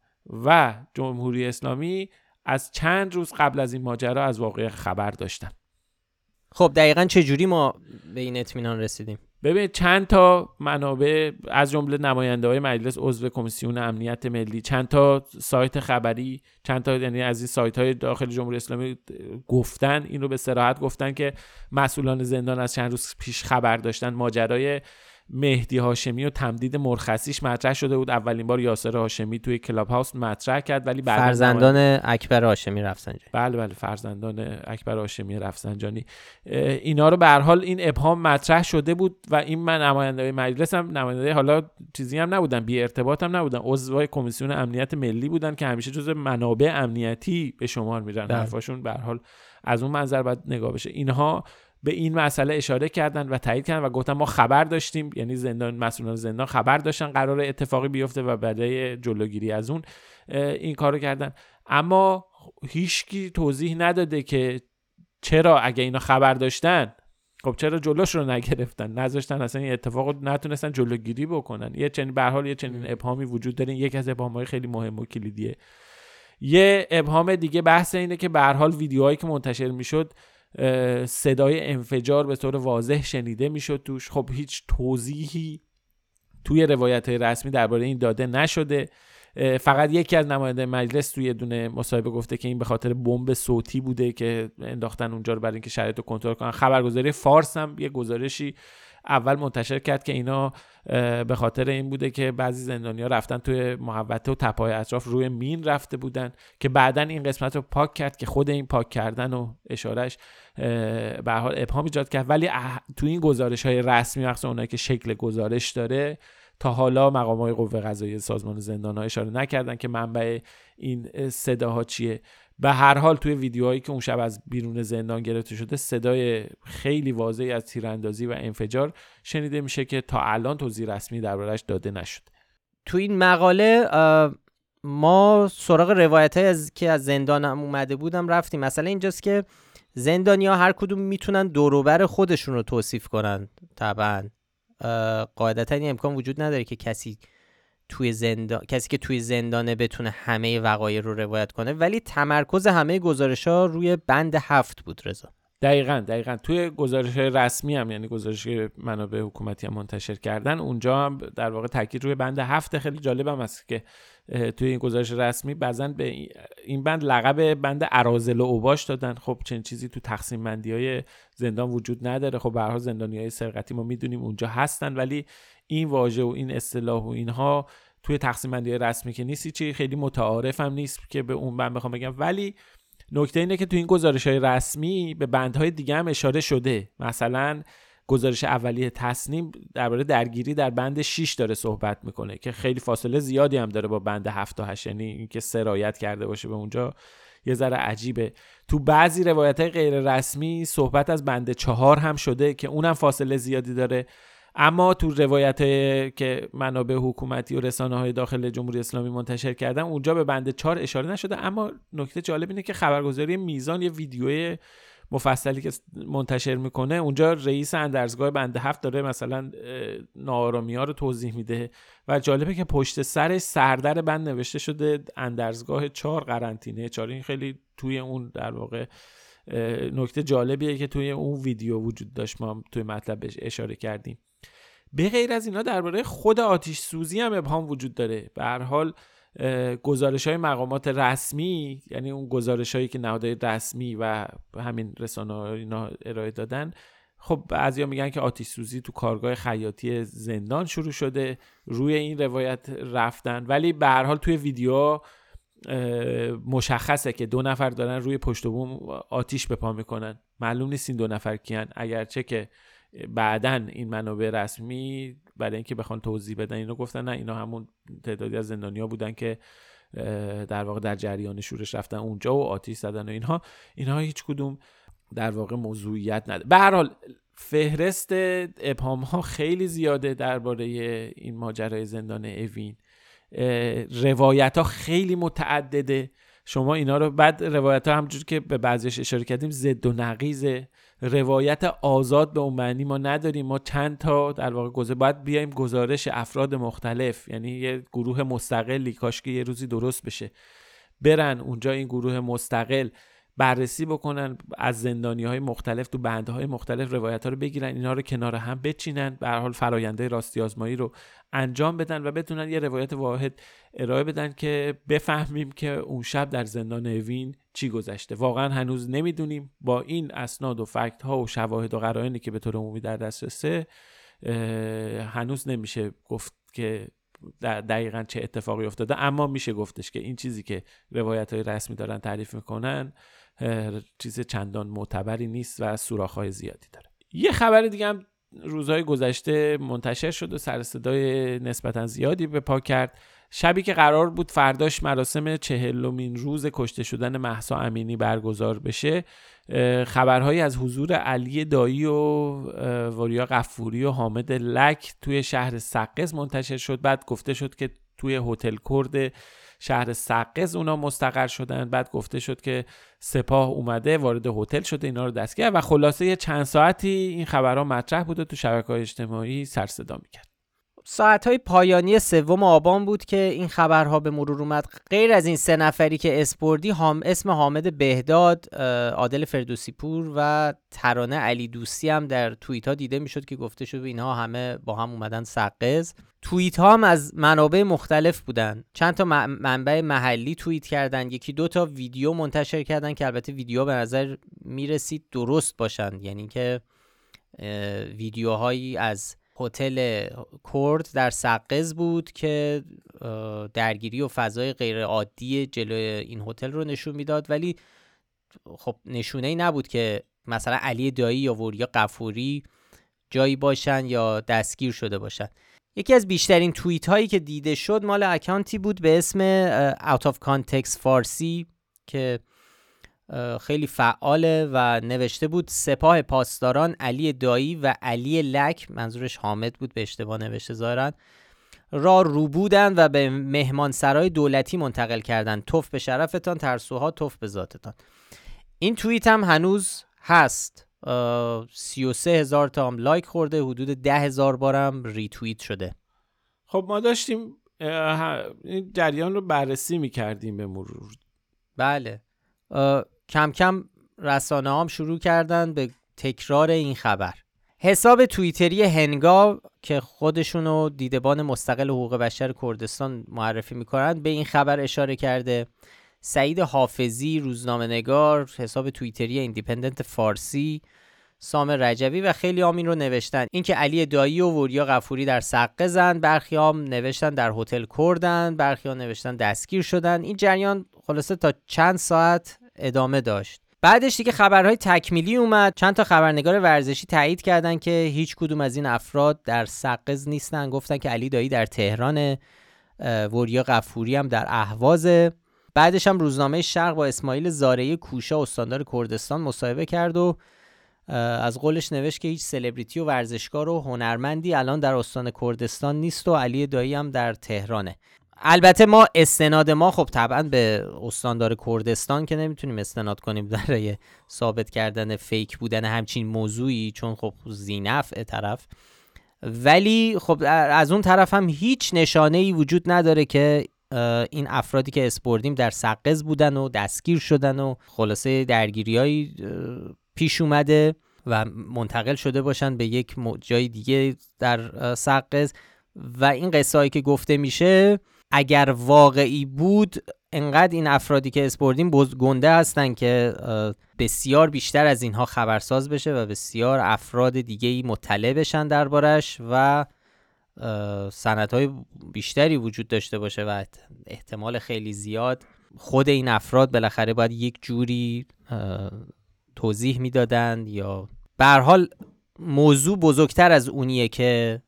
و جمهوری اسلامی از چند روز قبل از این ماجرا از واقع خبر داشتن. خب دقیقا چه جوری ما به این اطمینان رسیدیم؟ ببینید چند تا منابع از جمله نماینده های مجلس عضو کمیسیون امنیت ملی چند تا سایت خبری چند تا یعنی از این سایت های داخل جمهوری اسلامی گفتن این رو به سراحت گفتن که مسئولان زندان از چند روز پیش خبر داشتن ماجرای مهدی هاشمی و تمدید مرخصیش مطرح شده بود. اولین بار یاسر هاشمی توی کلاب هاوس مطرح کرد ولی بعد فرزندان اکبر هاشمی رفسنجانی. بله بله فرزندان اکبر هاشمی رفسنجانی. اینا رو به هر حال این ابهام مطرح شده بود و این من نماینده مجلس هم نماینده حالا چیزی هم نبودن بی ارتباط هم نبودن. عضو کمیسیون امنیت ملی بودن که همیشه جزء منابع امنیتی به شمار میرن. بله. حرفاشون به هر حال از اون منظر باید نگاه بشه. اینها به این مسئله اشاره کردن و تایید کردن و گفتن ما خبر داشتیم یعنی زندان مسئولان زندان خبر داشتن قرار اتفاقی بیفته و برای جلوگیری از اون این کارو کردن. اما هیچکی توضیح نداده که چرا اگه اینا خبر داشتن خب چرا جلوش رو نگرفتن نذاشتن اصلا این اتفاق رو نتونستن جلوگیری بکنن. یه چنین به حال یه چنین ابهامی وجود داره یکی از ابهامهای خیلی مهم و کلیدیه. یه ابهام دیگه بحث اینه که به حال ویدیوهایی که منتشر می‌شد صدای انفجار به طور واضح شنیده می‌شد توش. خب هیچ توضیحی توی روایت های رسمی درباره این داده نشده. فقط یکی از نماینده مجلس توی دونه مصاحبه گفته که این به خاطر بمب صوتی بوده که انداختن اونجا رو برای اینکه شرایط رو کنترل کنن. خبرگزاری فارس هم یه گزارشی اول منتشر کرد که اینا به خاطر این بوده که بعضی زندانیا رفتن توی محوطه و تپای اطراف روی مین رفته بودن که بعدا این قسمت رو پاک کرد که خود این پاک کردن و اشارش به حال ابهام ایجاد کرد. ولی تو این گزارش های رسمی وقتی اونایی که شکل گزارش داره تا حالا مقام های قوه قضایی سازمان زندان ها اشاره نکردن که منبع این صداها چیه. به هر حال توی ویدیوهایی که اون شب از بیرون زندان گرفته شده صدای خیلی واضحی از تیراندازی و انفجار شنیده میشه که تا الان توضیح رسمی دربارش داده نشد. تو این مقاله ما سراغ روایت های از که از زندان هم اومده بودم رفتیم. مثلا اینجاست که زندانیا هر کدوم می‌تونن دوروبر خودشون رو توصیف کنن طبعا. قاعدتا این امکان وجود نداره که کسی توی زندان کسی که توی زندانه بتونه همه وقایع رو روایت کنه ولی تمرکز همه گزارش ها روی بند هفت بود رضا. دقیقا دقیقا. توی گزارش رسمی هم یعنی گزارش منابع حکومتی هم منتشر کردن اونجا هم در واقع تاکید روی بند هفت خیلی جالب هم است که توی این گزارش رسمی بعضا به این بند لقب بند ارازل و اوباش دادن. خب چنین چیزی تو تقسیم بندی های زندان وجود نداره. خب به زندانی های سرقتی ما می‌دونیم اونجا هستن ولی این واژه و این اصطلاح و اینها توی تقسیم بندی رسمی که نیستی چی خیلی متعارف هم نیست که به اون بند بخوام بگم. ولی نکته اینه که تو این گزارش های رسمی به بندهای دیگه هم اشاره شده. مثلا گزارش اولیه تصنیم درباره درگیری در بند 6 داره صحبت می‌کنه که خیلی فاصله زیادی هم داره با بند 7 و 8 یعنی اینکه سرایت کرده باشه به اونجا یه ذره عجیبه. تو بعضی روایت های غیر رسمی صحبت از بند چهار هم شده که اونم فاصله زیادی داره. اما تو روایت که منابع حکومتی و رسانه های داخل جمهوری اسلامی منتشر کردن اونجا به بند چهار اشاره نشده. اما نکته جالب اینه که خبرگزاری میزان یه ویدیو مفصلی که منتشر می‌کنه اونجا رئیس اندرزگاه بنده هفت داره مثلا نارامی ها رو توضیح میده و جالبه که پشت سرش سردر بند نوشته شده اندرزگاه چهار قرنطینه. چهار این خیلی توی اون در واقع نکته جالبیه که توی اون ویدیو وجود داشت. ما توی مطلب اشاره کردیم. به غیر از اینا درباره خود آتیش سوزی هم ابهام وجود داره. به هر حال گزارش های مقامات رسمی یعنی اون گزارش هایی که نهادهای رسمی و همین رسانه اینا ارائه دادن خب بعضیا میگن که آتیش سوزی تو کارگاه خیاطی زندان شروع شده روی این روایت رفتن. ولی به هر حال توی ویدیو مشخصه که دو نفر دارن روی پشت بوم آتیش به پا می‌کنن. معلوم نیست این دو نفر کیان. اگرچه که بعدا این منابع رسمی برای اینکه بخوان توضیح بدن اینو گفتن نه اینا همون تعدادی از زندانیا بودن که در واقع در جریان شورش رفتن اونجا و آتیش زدن و اینها. اینها هیچ کدوم در واقع موضوعیت نداره. به هر حال فهرست ابهام ها خیلی زیاده درباره این ماجرای زندان اوین. روایت ها خیلی متعدده. شما اینا رو بعد روایت ها همجور که به بعضیش اشاره کردیم زد و نقیزه روایت آزاد به اون معنی ما نداریم. ما چند تا در واقع گذاره باید بیایم گزارش افراد مختلف. یعنی یه گروه مستقلی کاش که یه روزی درست بشه. برن اونجا این گروه مستقل. بررسی بکنن از زندانی های مختلف تو بنده های مختلف روایت ها رو بگیرن اینا رو کنار هم بچینن به حال فراینده راستی آزمایی رو انجام بدن و بتونن یه روایت واحد ارائه بدن که بفهمیم که اون شب در زندان اوین چی گذشته. واقعا هنوز نمی‌دونیم. با این اسناد و فکت ها و شواهد و قرائنی که به طور عمومی در دسترسه هنوز نمیشه گفت که دقیقا چه اتفاقی افتاده اما میشه گفتش که این چیزی که روایت های رسمی دارن تعریف می‌کنن چیز چندان معتبری نیست و سوراخ‌های زیادی داره. یه خبر دیگه هم روزهای گذشته منتشر شد و سر صدای نسبتا زیادی به پا کرد. شبی که قرار بود فرداش مراسم چهلمین روز کشته شدن محسا امینی برگزار بشه خبرهایی از حضور علی دایی و وریا قفوری و حامد لک توی شهر سقز منتشر شد. بعد گفته شد که توی هتل کرد شهر سقز اونا مستقر شدن. بعد گفته شد که سپاه اومده وارد هتل شده اینا رو دست کرد. و خلاصه یه چند ساعتی این خبرها مطرح بود و تو شبکه های اجتماعی سر صدا می‌کرد. ساعت های پایانی سوم آبان بود که این خبرها به مرور اومد. غیر از این سه نفری که اسپوردی هم اسم حامد بهداد عادل فردوسی پور و ترانه علی دوستی هم در توییت ها دیده می‌شد که گفته شد اینها همه با هم اومدن سقز توییت ها هم از منابع مختلف بودن. چند تا منبع محلی توییت کردن. یکی دو تا ویدیو منتشر کردن که البته ویدیو به نظر می‌رسید درست باشن یعنی که ویدیوهایی از هتل کرد در سقز بود که درگیری و فضای غیر عادی جلوی این هتل رو نشون می‌داد. ولی خب نشونه ای نبود که مثلا علی دایی یا وریا قفوری جایی باشن یا دستگیر شده باشن. یکی از بیشترین توییت هایی که دیده شد مال اکانتی بود به اسم Out of Context فارسی که خیلی فعاله و نوشته بود سپاه پاسداران علی دایی و علی لک منظورش حامد بود به اشتباه نوشته ظاهرا را رو بودن و به مهمانسرای دولتی منتقل کردن تف به شرفتان ترسوها تف به ذاتتان. این توییت هم هنوز هست. سی و سه هزار تا هم لایک خورده حدود ده هزار بارم ریتویت شده. خب ما داشتیم این جریان رو بررسی می‌کردیم به مرور. بله. کم کم رسانه هم شروع کردن به تکرار این خبر. حساب توییتری هنگا که خودشونو دیدبان مستقل حقوق بشر کردستان معرفی می‌کنند به این خبر اشاره کرده. سعید حافظی روزنامه نگار حساب توییتری ایندیپندنت فارسی سام رجبی و خیلی هم رو نوشتن. اینکه علی دایی و وریا غفوری در سقه زن برخی هم نوشتن در هتل کردن برخی هم نوشتن دستگیر شدن. این جریان خلاصه تا چند ساعت ادامه داشت. بعدش دیگه خبرهای تکمیلی اومد. چند تا خبرنگار ورزشی تایید کردن که هیچ کدوم از این افراد در سقز نیستن. گفتن که علی دایی در تهران وریا قفوری هم در اهوازه بعدش هم روزنامه شرق با اسماعیل زارعی کوشا استاندار کردستان مصاحبه کرد و از قولش نوشت که هیچ سلبریتی و ورزشکار و هنرمندی الان در استان کردستان نیست و علی دایی هم در تهرانه. البته ما استناد ما خب طبعا به استاندار کردستان که نمی‌تونیم استناد کنیم برای ثابت کردن فیک بودن همچین موضوعی چون خب زینف طرف. ولی خب از اون طرف هم هیچ نشانه ای وجود نداره که این افرادی که اسپوردیم در سقز بودن و دستگیر شدن و خلاصه درگیری پیش اومده و منتقل شده باشن به یک جای دیگه در سقز. و این قصه که گفته میشه اگر واقعی بود انقدر این افرادی که اسپوردیم گنده هستن که بسیار بیشتر از اینها خبرساز بشه و بسیار افراد دیگه ای مطلع بشن دربارش و های بیشتری وجود داشته باشه و احتمال خیلی زیاد خود این افراد بالاخره باید یک جوری توضیح می‌دادند یا به حال موضوع بزرگتر از اونیه که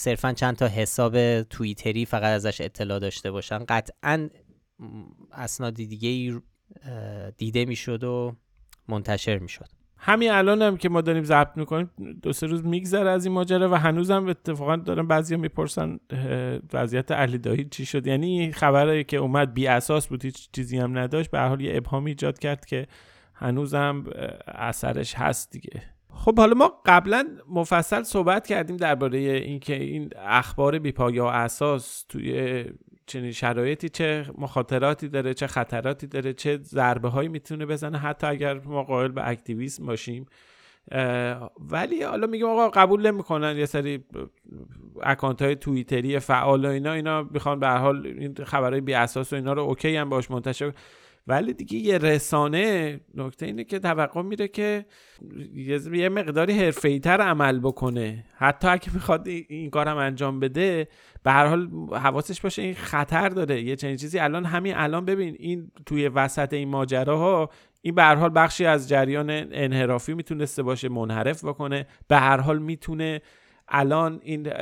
صرفا چند تا حساب توییتری فقط ازش اطلاع داشته باشن. قطعا اسناد دیگه دیده می‌شد و منتشر می‌شد. همین الان هم که ما داریم ضبط می‌کنیم دو سه روز میگذره از این ماجرا و هنوزم اتفاقا دارن بعضیا می‌پرسن وضعیت علی دایی چی شد؟ یعنی خبری که اومد بی اساس بود هیچ چیزی هم نداشت به حال یه ابهام ایجاد کرد که هنوزم اثرش هست دیگه. خب حالا ما قبلا مفصل صحبت کردیم درباره اینکه این اخبار بیپایا اساس توی چنین شرایطی چه مخاطراتی داره چه خطراتی داره چه ضربه هایی می‌تونه بزنه حتی اگر ما قائل به activism باشیم. ولی حالا میگم آقا قبول نمی‌کنن یه سری account های توییتری فعال و اینا اینا می‌خوان به حال این خبرهای بی اساس و اینا رو okay هم باش منتشر ولی دیگه یه رسانه نکته اینه که توقع میره که یه مقداری تر عمل بکنه. حتی اگه می‌خواد این کارم انجام بده به هر حال حواسش باشه این خطر داره. یه چنین چیزی الان همین الان ببین این توی وسط این ماجراها این به هر حال بخشی از جریان انحرافی می‌تونسته باشه منحرف بکنه. به هر حال می‌تونه الان این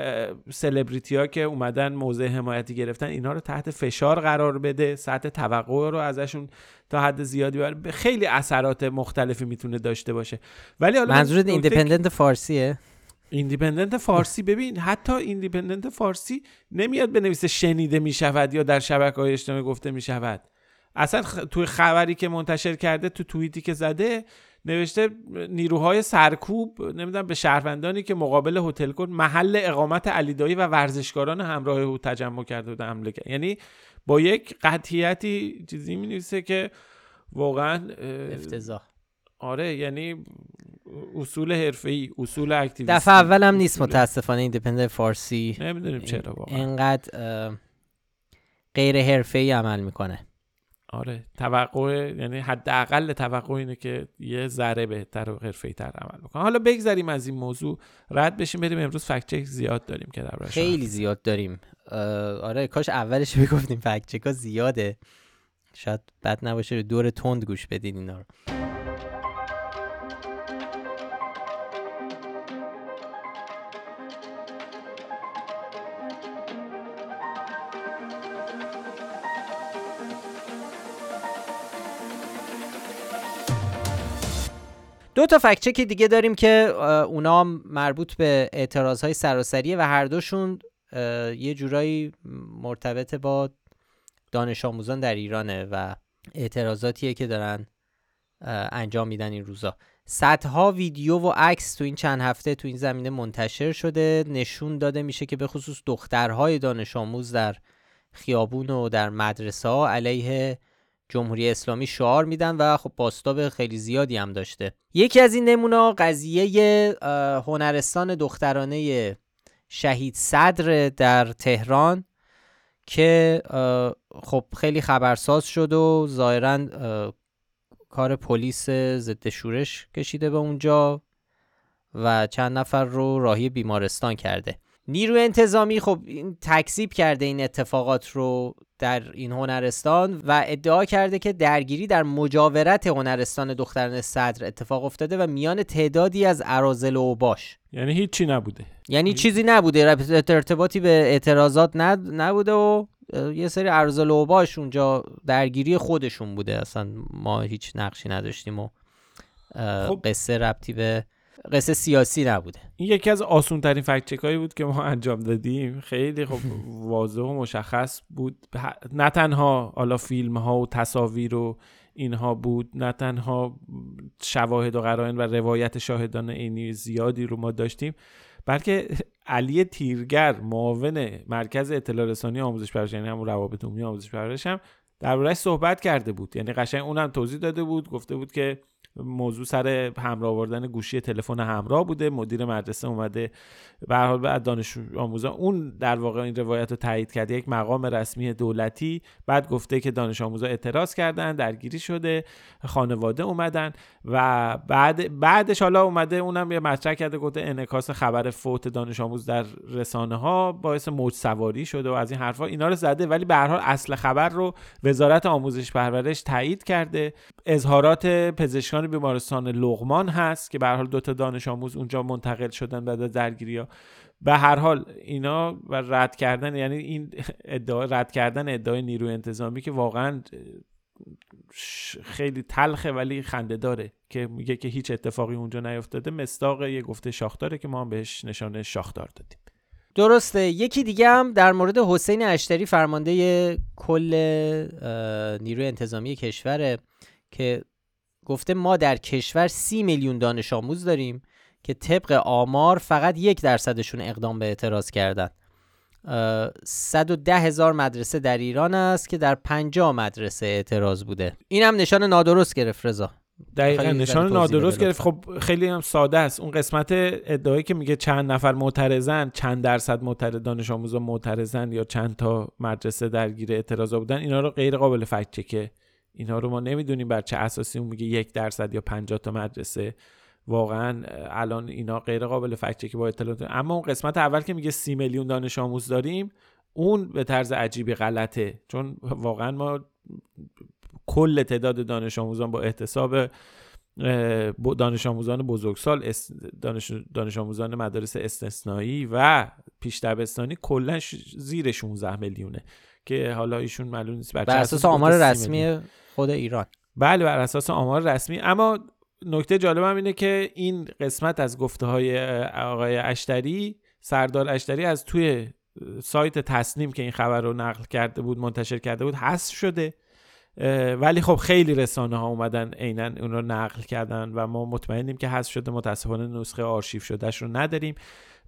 سلبریتی ها که اومدن موضع حمایتی گرفتن اینا رو تحت فشار قرار بده سطح توقع رو ازشون تا حد زیادی بر خیلی اثرات مختلفی می‌تونه داشته باشه. ولی حالا منظورت ایندیپندنت فارسیه؟ ایندیپندنت فارسی. ببین حتی ایندیپندنت فارسی نمیاد بنویسه شنیده می‌شود یا در شبکه های اجتماعی گفته می‌شود. اصلا توی خبری که منتشر کرده تو توییتی که زده نوشته نیروهای سرکوب نمی‌دونم به شهروندانی که مقابل هتل کن محل اقامت علی دایی و ورزشکاران همراه او تجمع کرده بودن حمله کرد. یعنی با یک قطعیتی چیزی می نویسه که واقعا افتضاح. آره یعنی اصول حرفه‌ای اصول اکتیویستی. دفعه اولم نیست متاسفانه ایندیپندنت فارسی نمی‌دونیم چرا واقعا. اینقدر غیر حرفه‌ای عمل می‌کنه. آره توقع یعنی حداقل توقع اینه که یه ذره بهتر و حرفه‌ای تر عمل بکنه حالا بگذریم از این موضوع رد بشیم بریم امروز فکت چک زیاد داریم که در خیلی زیاد داریم. آره کاش اولش بگفتیم فکت چک زیاده. شاید بد نباشه دور تند گوش بدین اینا رو. دو تا فکچک دیگه داریم که اونا مربوط به اعتراض های سراسریه و هر دوشون یه جورایی مرتبط با دانش آموزان در ایرانه و اعتراضاتیه که دارن انجام میدن این روزا. صدها ویدیو و عکس تو این چند هفته تو این زمینه منتشر شده. نشون داده میشه که به خصوص دخترهای دانش آموز در خیابون و در مدرسه ها علیه جمهوری اسلامی شعار میدن و خب باستاب خیلی زیادی هم داشته. یکی از این نمونه قضیه هنرستان دخترانه شهید صدر در تهران که خب خیلی خبرساز شد و ظاهرا کار پلیس ضد شورش کشیده به اونجا و چند نفر رو راهی بیمارستان کرده. نیروی انتظامی خب این تکذیب کرده این اتفاقات رو در این هنرستان و ادعا کرده که درگیری در مجاورت هنرستان دختران صدر اتفاق افتاده و میان تعدادی از ارازل و باش یعنی هیچی نبوده. یعنی چیزی نبوده. ارتباطی به اعتراضات نبوده و یه سری ارزل و باش اونجا درگیری خودشون بوده. اصلا ما هیچ نقشی نداشتیم و خب. قصه ربطی به قصه سیاسی نبوده. این یکی از آسون ترین هایی بود که ما انجام دادیم. خیلی خب واضح و مشخص بود. نه تنها حالا فیلم ها و تصاویر و اینها بود نه تنها شواهد و قرائن و روایت شاهدان عینی زیادی رو ما داشتیم بلکه علی تیرگر معاون مرکز اطلاع رسانی آموزش پرورش یعنی همون روابط عمومی آموزش پرورش هم دربارهش صحبت کرده بود. یعنی قشنگ اونم توضیح داده بود گفته بود که موضوع سر همراه آوردن گوشی تلفن همراه بوده. مدیر مدرسه اومده. به حال بعد دانش آموزان اون در واقع این روایت رو تایید کرده. یک مقام رسمی دولتی. بعد گفته که دانش آموزا اعتراض کردن. درگیری شده. خانواده اومدن. و بعد بعدش حالا اومده اونم یه مطرح کرده. گفته انعکاس خبر فوت دانش آموز در رسانه ها باعث موج سواری شده و از این حرفا اینا رو زده. ولی به هر حال اصل خبر رو وزارت آموزش پرورش تایید کرده. اظهارات پزشک پزشکان بیمارستان لغمان هست که به هر حال دو تا دانش آموز اونجا منتقل شدن بعد از درگیری ها. به هر حال اینا و رد کردن یعنی این ادعا رد کردن ادعای نیروی انتظامی که واقعا خیلی تلخه ولی خنده داره که میگه که هیچ اتفاقی اونجا نیفتاده. مستاق یه گفته شاخداره که ما هم بهش نشانه شاخدار دادیم. درسته. یکی دیگه هم در مورد حسین اشتری فرمانده کل نیروی انتظامی کشوره که گفته ما در کشور سی میلیون دانش آموز داریم که طبق آمار فقط یک درصدشون اقدام به اعتراض کردن. 110 هزار مدرسه در ایران است که در 50 مدرسه اعتراض بوده. این هم نشان نادرست گرفت رضا. دقیقا نشان نادرست گرفت. خب خیلی هم ساده است. اون قسمت ادعایی که میگه چند نفر معترضن چند درصد معترض دانش آموزا معترضن یا چند تا مدرسه درگیر اعتراض بودن اینا رو غیر قابل فکت چکه. اینا رو ما نمی‌دونیم بر چه اساسی اون میگه یک درصد یا 50 تا مدرسه. واقعا الان اینا غیر قابل فکت که با اطلاعات اما اون قسمت اول که میگه سی میلیون دانش آموز داریم اون به طرز عجیبی غلطه. چون واقعا ما کل تعداد دانش آموزان با احتساب دانش آموزان بزرگسال دانش, دانش آموزان مدارس استثنایی و پیش دبستانی کلا زیر 16 میلیونه. که حالا ایشون معلوم نیست بر اساس آمار رسمی خود ایران. بله بر اساس آمار رسمی. اما نکته جالب هم اینه که این قسمت از گفته های آقای اشتری سردار اشتری از توی سایت تصنیم که این خبر رو نقل کرده بود منتشر کرده بود حذف شده. ولی خب خیلی رسانه ها اومدن عینا اون رو نقل کردن و ما مطمئنیم که حذف شده. متاسفانه نسخه آرشیو شدهش رو نداریم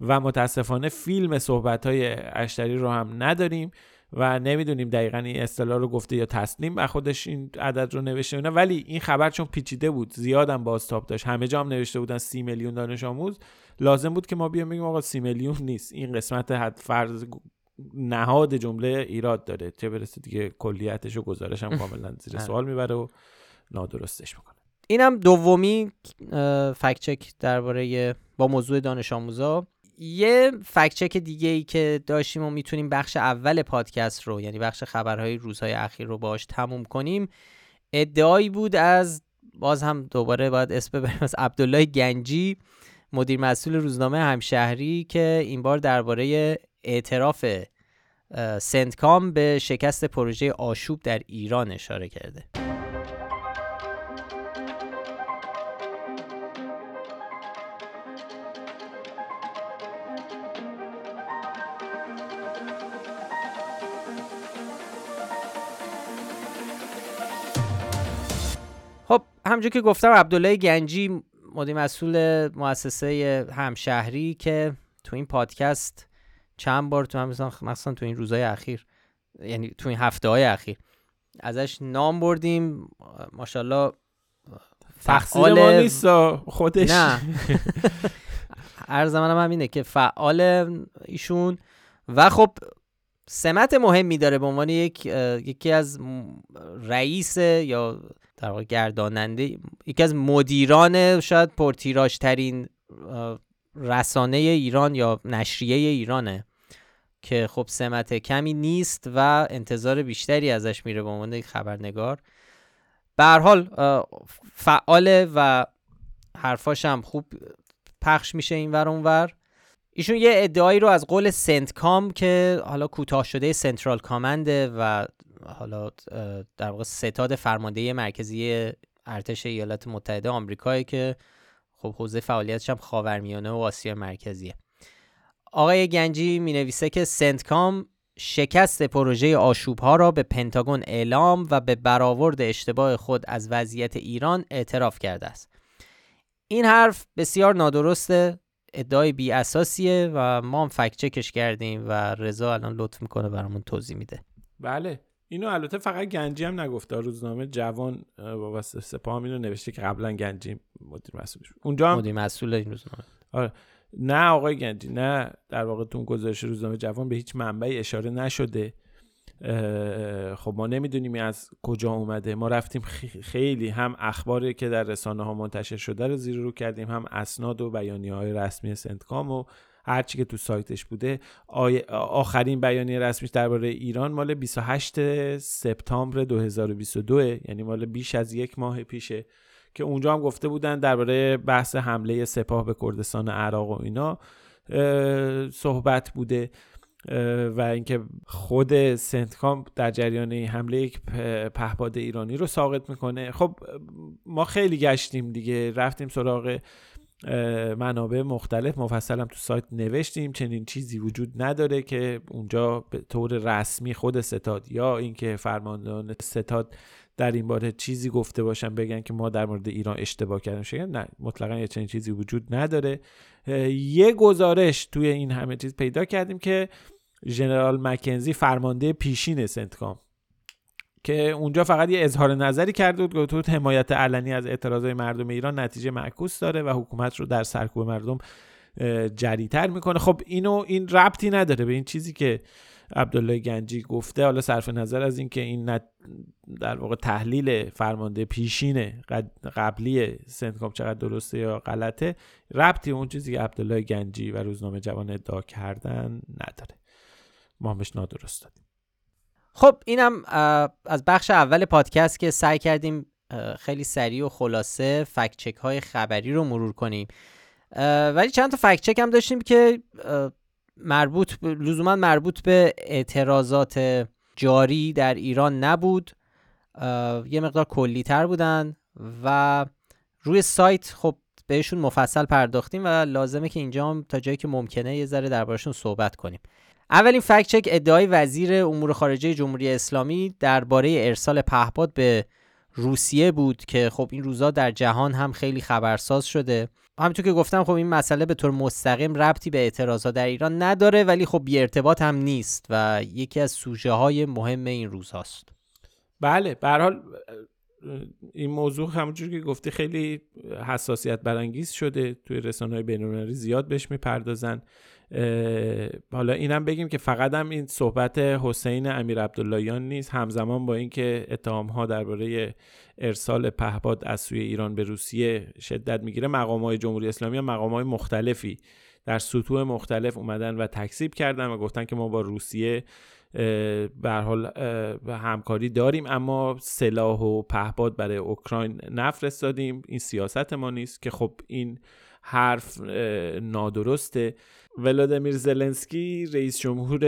و متاسفانه فیلم صحبت های اشتری رو هم نداریم. و نمی‌دونیم دقیقا این اصطلاح رو گفته یا تسلیم و خودش این عدد رو نوشته نه ولی این خبر چون پیچیده بود زیادم بازتاب داشت. همه جا هم نوشته بودن سی میلیون دانش آموز. لازم بود که ما بیام بگیم آقا سی میلیون نیست. این قسمت حد فرض نهاد جمله ایراد داره. چه برسه دیگه کلیتش و گزارش هم کاملا زیر آره. سوال می‌بره و نادرستش می‌کنه. اینم دومی فکت چک درباره با موضوع دانش آموزا. یه فکچک دیگه ای که داشتیم و می‌تونیم بخش اول پادکست رو یعنی بخش خبرهای روزهای اخیر رو باش تموم کنیم ادعایی بود از باز هم دوباره باید اسم ببریم از عبدالله گنجی مدیر مسئول روزنامه همشهری که این بار درباره اعتراف سنتکام به شکست پروژه آشوب در ایران اشاره کرده. همونجور که گفتم عبدالله گنجی مدیر مسئول مؤسسه همشهری که تو این پادکست چند بار تو مثلا تو این روزهای اخیر یعنی تو این هفته های اخیر ازش نام بردیم. ماشاءالله فعال ما نیست خودش. نه. هر زمانم هم اینه که فعال ایشون. و خب سمت مهمی داره به عنوان یک یکی از رئیس یا در واقع گرداننده یکی از مدیران شاید پرتیراژ ترین رسانه ایران یا نشریه ایرانه که خب سمت کمی نیست و انتظار بیشتری ازش میره به عنوان خبرنگار. به هر حال فعاله و حرفاش هم خوب پخش میشه این ور اونور ایشون یه ادعایی رو از قول سنت کام که حالا کوتاه شده سنترال کامنده و حالا در واقع ستاد فرمانده مرکزی ارتش ایالات متحده آمریکایی که خب حوزه فعالیتش هم خاورمیانه و آسیا مرکزیه. آقای گنجی می نویسه که سنتکام شکست پروژه آشوب ها را به پنتاگون اعلام و به برآورد اشتباه خود از وضعیت ایران اعتراف کرده است. این حرف بسیار نادرسته ادعای بی اساسیه و ما هم فکت چکش کردیم و رضا الان لطف می‌کنه برامون توضیح میده. بله. اینو البته فقط گنجی هم نگفته. روزنامه جوان واسه سپاه اینو نوشته که قبلا گنجی مدیر مسئولش اونجا هم... مدیر مسئول این روزنامه. آره. نه آقای گنجی نه در واقع تو گزارش روزنامه جوان به هیچ منبعی اشاره نشده. خب ما نمی‌دونیم از کجا اومده. ما رفتیم خیلی هم اخباری که در رسانه ها منتشر شده رو زیر رو کردیم هم اسناد و بیانیه های رسمی سنتکام و هرچی که تو سایتش بوده آخرین بیانیه رسمیش درباره ایران مال 28 سپتامبر 2022 یعنی مال بیش از یک ماه پیشه که اونجا هم گفته بودن درباره بحث حمله سپاه به کردستان عراق و اینا صحبت بوده و اینکه خود سنتکام در جریان حمله یک پهپاد ایرانی رو ساقط می‌کنه. خب ما خیلی گشتیم دیگه رفتیم سراغ منابع مختلف مفصلم تو سایت نوشتیم چنین چیزی وجود نداره که اونجا به طور رسمی خود ستاد یا اینکه فرماندهان ستاد در این باره چیزی گفته باشن بگن که ما در مورد ایران اشتباه کردیم شگن نه. مطلقا یه چنین چیزی وجود نداره. یه گزارش توی این همه چیز پیدا کردیم که ژنرال مکنزی فرمانده پیشین سنتکام که اونجا فقط یه اظهار نظری کرده بود گفت حمایت علنی از اعتراضای مردم ایران نتیجه معکوس داره و حکومت رو در سرکوب مردم جریتر می‌کنه. خب اینو این ربطی نداره به این چیزی که عبدالله گنجی گفته. حالا صرف نظر از اینکه این در واقع تحلیل فرمانده پیشین قبلی سنتکام چقدر درسته یا غلطه ربطی اون چیزی که عبدالله گنجی و روزنامه جوان ادعا کردن نداره. ما همش نادرست دادیم. خب اینم از بخش اول پادکست که سعی کردیم خیلی سریع و خلاصه فکت چک های خبری رو مرور کنیم. ولی چند تا فکت چک هم داشتیم که مربوط لزوما مربوط به اعتراضات جاری در ایران نبود. یه مقدار کلی تر بودن و روی سایت خب بهشون مفصل پرداختیم و لازمه که اینجا هم تا جایی که ممکنه یه ذره دربارشون صحبت کنیم. اولین فکت چک ادعای وزیر امور خارجه جمهوری اسلامی درباره ارسال پهپاد به روسیه بود که خب این روزا در جهان هم خیلی خبرساز شده. همونطور که گفتم خب این مسئله به طور مستقیم ربطی به اعتراضات در ایران نداره ولی خب بی ارتباط هم نیست و یکی از سوژه های مهم این روز هاست بله به حال این موضوع همونجور که گفتی خیلی حساسیت برانگیز شده. توی رسانه های زیاد بهش می‌پردازن. حالا اینم بگیم که فقط هم این صحبت حسین امیر عبداللهیان نیست همزمان با اینکه اتهام ها درباره ارسال پهپاد از سوی ایران به روسیه شدت می‌گیره مقام های جمهوری اسلامی و مقام های مختلفی در سطوح مختلف اومدن و تکذیب کردن و گفتن که ما با روسیه به حال همکاری داریم اما سلاح و پهپاد برای اوکراین نفرستادیم این سیاست ما نیست که خب این حرف نادرسته. ولادیمیر زلنسکی رئیس جمهور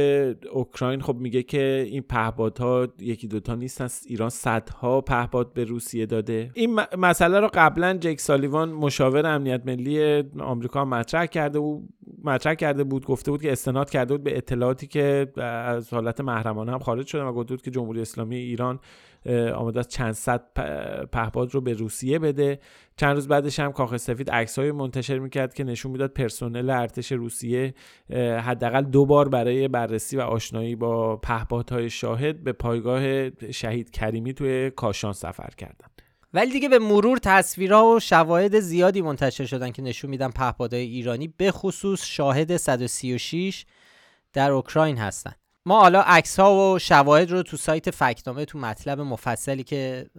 اوکراین خب میگه که این پهپادها یکی دوتا نیستن ایران صدها پهپاد به روسیه داده. این مسئله رو قبلا جک سالیوان مشاور امنیت ملی آمریکا مطرح کرده و مطرح کرده بود گفته بود که استناد کرده بود به اطلاعاتی که از حالت محرمانه هم خارج شده و گفته بود که جمهوری اسلامی ایران آماده است چند صد پهپاد رو به روسیه بده. چند روز بعدش هم کاخ سفید های منتشر می‌کرد که نشون می‌داد پرسنل ارتش روسیه حداقل دو بار برای بررسی و آشنایی با پهپادهای شاهد به پایگاه شهید کریمی توی کاشان سفر کردن. ولی دیگه به مرور تصویرها و شواهد زیادی منتشر شدن که نشون میدن پهپادهای ایرانی به خصوص شاهد 136 در اوکراین هستن. ما حالا عکس ها و شواهد رو تو سایت فکنامه تو مطلب مفصلی که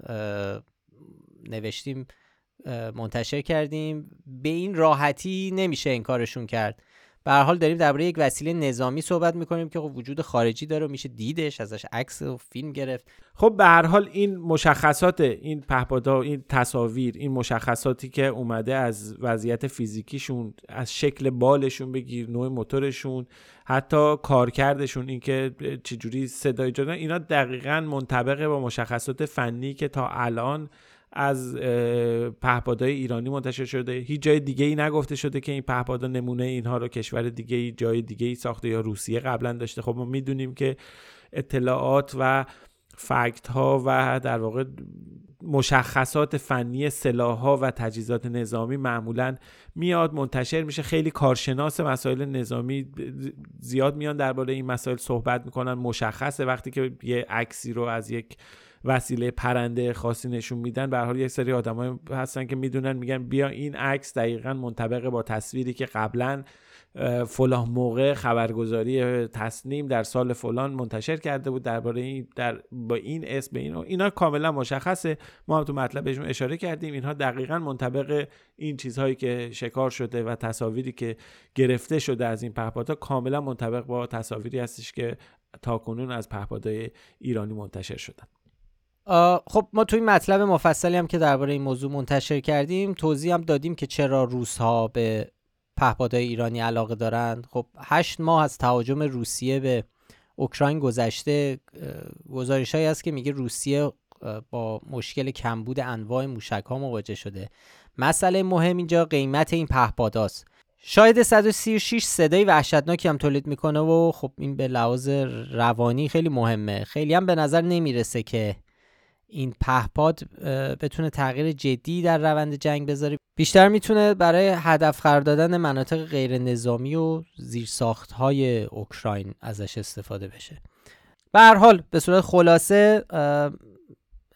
نوشتیم منتشر کردیم. به این راحتی نمیشه انکارشون کرد. به حال داریم درباره یک وسیله نظامی صحبت می‌کنیم که خب وجود خارجی داره و میشه دیدش ازش عکس و فیلم گرفت. خب به هر حال این مشخصات این پهپادها این تصاویر این مشخصاتی که اومده از وضعیت فیزیکیشون از شکل بالشون بگیر نوع موتورشون حتی کارکردشون اینکه چجوری صدای جدن اینا دقیقا منطبقه با مشخصات فنی که تا الان از پهپادهای ایرانی منتشر شده. هیچ جای دیگه ای نگفته شده که این پهپادا نمونه اینها رو کشور دیگه ای جای دیگه ای ساخته یا روسیه قبلا داشته. خب ما می‌دونیم که اطلاعات و فکت ها و در واقع مشخصات فنی سلاح ها و تجهیزات نظامی معمولا میاد منتشر میشه. خیلی کارشناس مسائل نظامی زیاد میان درباره این مسائل صحبت می‌کنن. مشخصه وقتی که یه عکسی رو از یک وسیله پرنده خاصی نشون میدن. به حال یک سری آدمای هستن که می‌دونن میگن بیا این عکس دقیقا منطبق با تصویری که قبلا فلان موقع خبرگزاری تصنیم در سال فلان منتشر کرده بود. درباره این در با این اسم به این اینا کاملا مشخصه. ما هم تو مطلب بهشون اشاره کردیم. اینها دقیقا منطبق این چیزهایی که شکار شده و تصاویری که گرفته شده از این پهپادها کاملا منطبق با تصاویری هستش که تاکنون از پهپادهای ایرانی منتشر شدن. خب ما توی مطلب مفصلی هم که درباره این موضوع منتشر کردیم توضیح هم دادیم که چرا روس ها به پهپادهای ایرانی علاقه دارند خب هشت ماه از تهاجم روسیه به اوکراین گذشته گزارش هایی هست که میگه روسیه با مشکل کمبود انواع موشک ها مواجه شده. مسئله مهم اینجا قیمت این پهپاداست. شاید 136 صدای وحشتناکی هم تولید می‌کنه و خب این به لحاظ روانی خیلی مهمه. خیلی هم به نظر نمی‌رسه که این پهپاد بتونه تغییر جدی در روند جنگ بذاره. بیشتر می‌تونه برای هدف قرار دادن مناطق غیر نظامی و زیرساخت های اوکراین ازش استفاده بشه. به هر حال به صورت خلاصه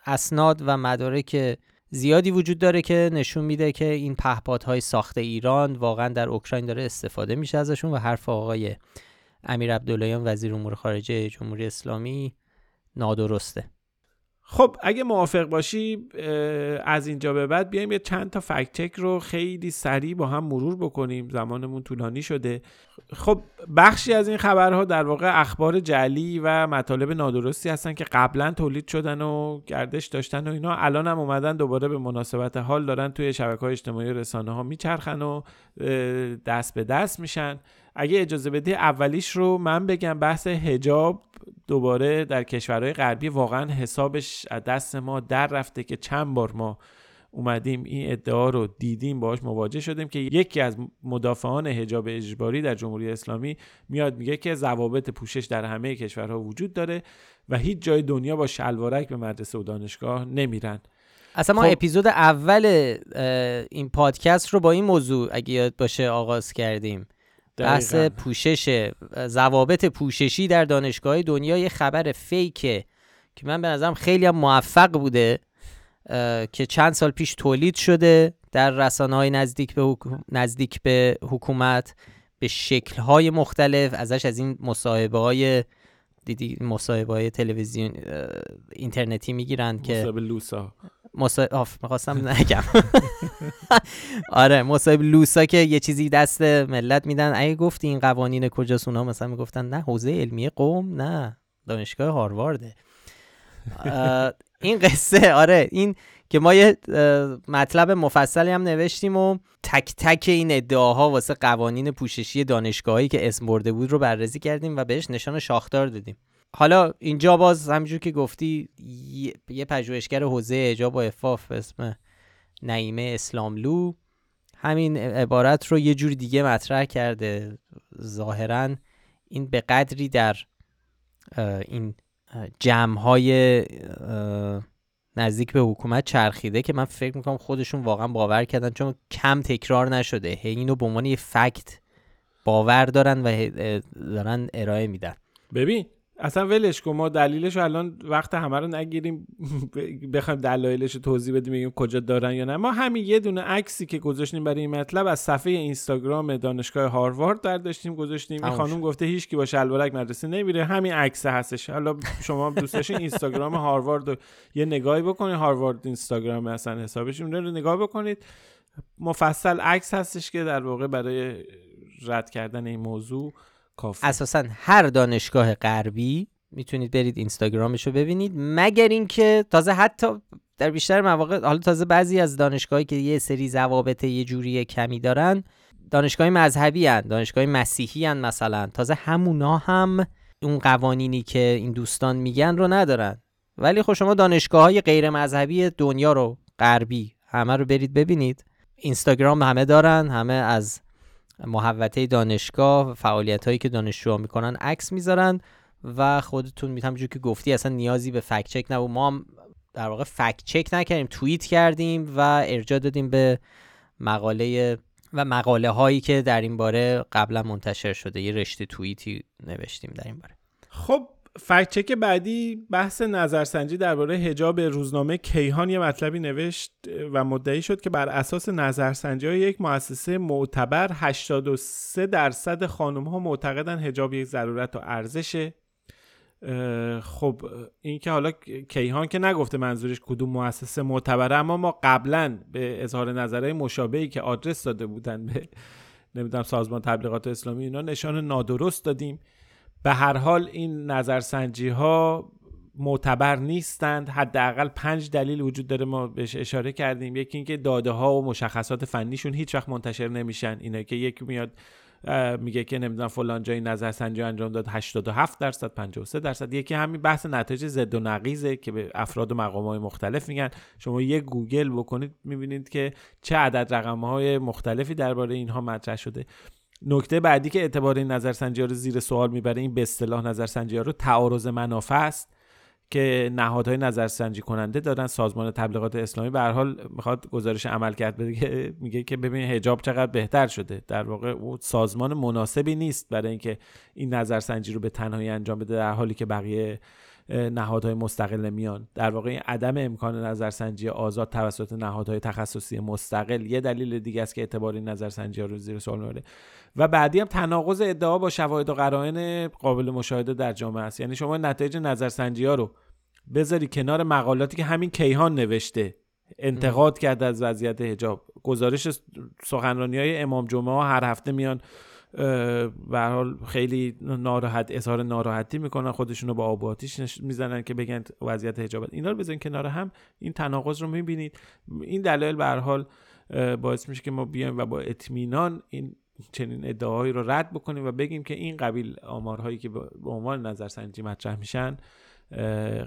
اسناد و مدارک زیادی وجود داره که نشون میده که این پهپادهای ساخت ایران واقعا در اوکراین داره استفاده میشه ازشون و حرف آقای امیر عبداللهیان وزیر امور خارجه جمهوری اسلامی نادرسته. خب اگه موافق باشی از اینجا به بعد بیایم یه چند تا فکت رو خیلی سریع با هم مرور بکنیم. زمانمون طولانی شده. خب بخشی از این خبرها در واقع اخبار جعلی و مطالب نادرستی هستن که قبلا تولید شدن و گردش داشتن و اینا. الان هم اومدن دوباره به مناسبت حال دارن توی شبکه های اجتماعی رسانه ها میچرخن و دست به دست میشن. اگه اجازه بدی اولیش رو من بگم بحث هجاب دوباره در کشورهای غربی واقعا حسابش از دست ما در رفته که چند بار ما اومدیم این ادعا رو دیدیم باهاش مواجه شدیم که یکی از مدافعان حجاب اجباری در جمهوری اسلامی میاد میگه که ضوابط پوشش در همه کشورها وجود داره و هیچ جای دنیا با شلوارک به مدرسه و دانشگاه نمیرن. اصلا ما خب... اپیزود اول این پادکست رو با این موضوع اگه یاد باشه آغاز کردیم. بحث پوشش ضوابط پوششی در دانشگاه دنیا یه خبر فیکه که من به نظرم خیلی هم موفق بوده که چند سال پیش تولید شده در رسانه های نزدیک به, نزدیک به حکومت به شکل های مختلف ازش از این مصاحبه های دیدی مصاحبه های تلویزیون اینترنتی می‌گیرن که مصاحبه لوسا. مصاحب می‌خواستم نگم. آره مصاحب لوسا که یه چیزی دست ملت میدن. اگه گفتی این قوانین کجاست اونا مثلا می‌گفتن نه حوزه علمی قوم نه دانشگاه هاروارده. این قصه آره این که ما یه مطلب مفصلی هم نوشتیم و تک تک این ادعاها واسه قوانین پوششی دانشگاهی که اسم برده بود رو بررسی کردیم و بهش نشان شاخدار دادیم. حالا اینجا باز همینجور که گفتی یه پژوهشگر حوزه اجاب و افاف به اسم نعیمه اسلاملو همین عبارت رو یه جور دیگه مطرح کرده. ظاهرا این به قدری در این جمع های نزدیک به حکومت چرخیده که من فکر می‌کنم خودشون واقعا باور کردن چون کم تکرار نشده. اینو به عنوان یه فکت باور دارن و دارن ارائه میدن. ببین اصلا ولش کن ما دلیلش رو الان وقت همه رو نگیریم. بخوایم دلایلش رو توضیح بدیم بگیم کجا دارن یا نه. ما همین یه دونه عکسی که گذاشتیم برای این مطلب از صفحه اینستاگرام دانشگاه هاروارد برداشتیم گذاشتیم. این خانم گفته هیچ کی با شلوارک مدرسه نمیره. همین عکس هستش. حالا شما دوست داشتین اینستاگرام هاروارد رو یه نگاهی بکنید. هاروارد اینستاگرام مثلا حسابش رو نگاه بکنید. مفصل عکس هستش که در واقع برای رد کردن این موضوع اساسا هر دانشگاه غربی می‌تونید برید اینستاگرامش رو ببینید مگر اینکه تازه حتی در بیشتر مواقع حالا تازه بعضی از دانشگاهی که یه سری ضوابط یه جوری کمی دارن دانشگاه مذهبی هن دانشگاه مسیحی هن مثلا. تازه همونا هم اون قوانینی که این دوستان میگن رو ندارن. ولی خب شما دانشگاه های غیر مذهبی دنیا رو غربی همه رو برید ببینید. اینستاگرام همه دارن همه از محوطه دانشگاه فعالیت هایی که دانشجوها می‌کنن عکس می‌ذارن و خودتون می‌تونم که گفتی اصلا نیازی به فکت چک نبود. ما هم در واقع فکت چک نکردیم توییت کردیم و ارجاع دادیم به مقاله و مقاله هایی که در این باره قبلا منتشر شده. یه رشته توییتی نوشتیم در این باره. خب فکت چک بعدی بحث نظرسنجی درباره حجاب روزنامه کیهان یه مطلبی نوشت و مدعی شد که بر اساس نظرسنجی های یک مؤسسه معتبر 83 درصد خانم ها معتقدن حجاب یک ضرورت و ارزشه خب این که حالا کیهان که نگفته منظورش کدوم مؤسسه معتبره اما ما قبلا به اظهار نظرهای مشابهی که آدرس داده بودن به نمی‌دونم سازمان تبلیغات اسلامی اینا نشان نادرست دادیم. به هر حال این نظرسنجی ها معتبر نیستند. حداقل پنج دلیل وجود داره ما بهش اشاره کردیم. یکی اینکه داده ها و مشخصات فنیشون هیچ وقت منتشر نمیشن. اینه که یکی میاد میگه که نمی‌دونم فلان جای نظرسنجی انجام داد 87 درصد 53 درصد. یکی همین بحث نتایج زد و نقیزه که به افراد و مقام های مختلف میگن. شما یه گوگل بکنید می‌بینید که چه عدد رقم های مختلفی درباره اینها مطرح شده. نکته بعدی که اعتبار این نظرسنجی رو زیر سوال می‌بره این به اصطلاح نظرسنجی رو تعارض منافع است که نهادهای نظرسنجی کننده دادن سازمان تبلیغات اسلامی به هر حال می‌خواد گزارش عمل کرد بده میگه که ببین حجاب چقدر بهتر شده. در واقع او سازمان مناسبی نیست برای اینکه این نظرسنجی رو به تنهایی انجام بده در حالی که بقیه نهادهای مستقل میان. در واقع عدم امکان نظرسنجی آزاد توسط نهادهای تخصصی مستقل یه دلیل دیگه است که اعتبار این نظرسنجی رو زیر سوال می‌بره. و بعدی هم تناقض ادعا با شواهد و قرائن قابل مشاهده در جامعه است. یعنی شما نتایج نظرسنجی ها رو بذاری کنار مقالاتی که همین کیهان نوشته انتقاد کرده از وضعیت حجاب. گزارش سخنرانی های امام جمعه ها هر هفته میان به حال خیلی ناراحت اظهار ناراحتی می‌کنن خودشونو با آب آتیش می‌زنن که بگن وضعیت حجاب اینا رو بزنین کنار هم این تناقض رو می‌بینید. این دلایل به حال باعث میشه که ما بیایم و با اطمینان این چنین ادعاهایی رو رد بکنیم و بگیم که این قبیل آمارهایی که به عنوان نظرسنجی مطرح میشن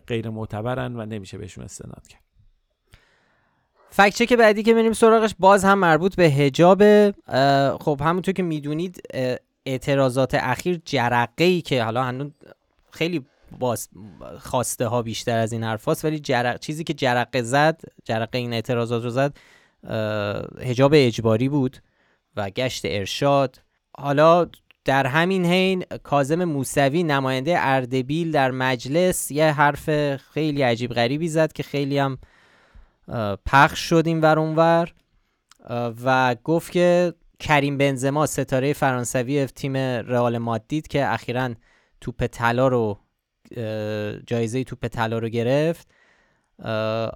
غیر معتبرن و نمیشه بهشون استناد کرد. فکچه که بعدی که بریم سراغش باز هم مربوط به هجاب خب همونطور که می‌دونید اعتراضات اخیر جرقه ای که حالا هنوز خیلی باز خواسته ها بیشتر از این حرف ولی جرق... چیزی که جرقه زد جرقه این اعتراضات رو زد هجاب اجباری بود و گشت ارشاد. حالا در همین حین کازم موسوی نماینده اردبیل در مجلس یه حرف خیلی عجیب غریبی زد که خیلی هم پخش شد این ور. اونور و گفت که کریم بنزما ستاره فرانسوی تیم رئال مادید که اخیرا توپ طلا رو جایزه توپ طلا رو گرفت.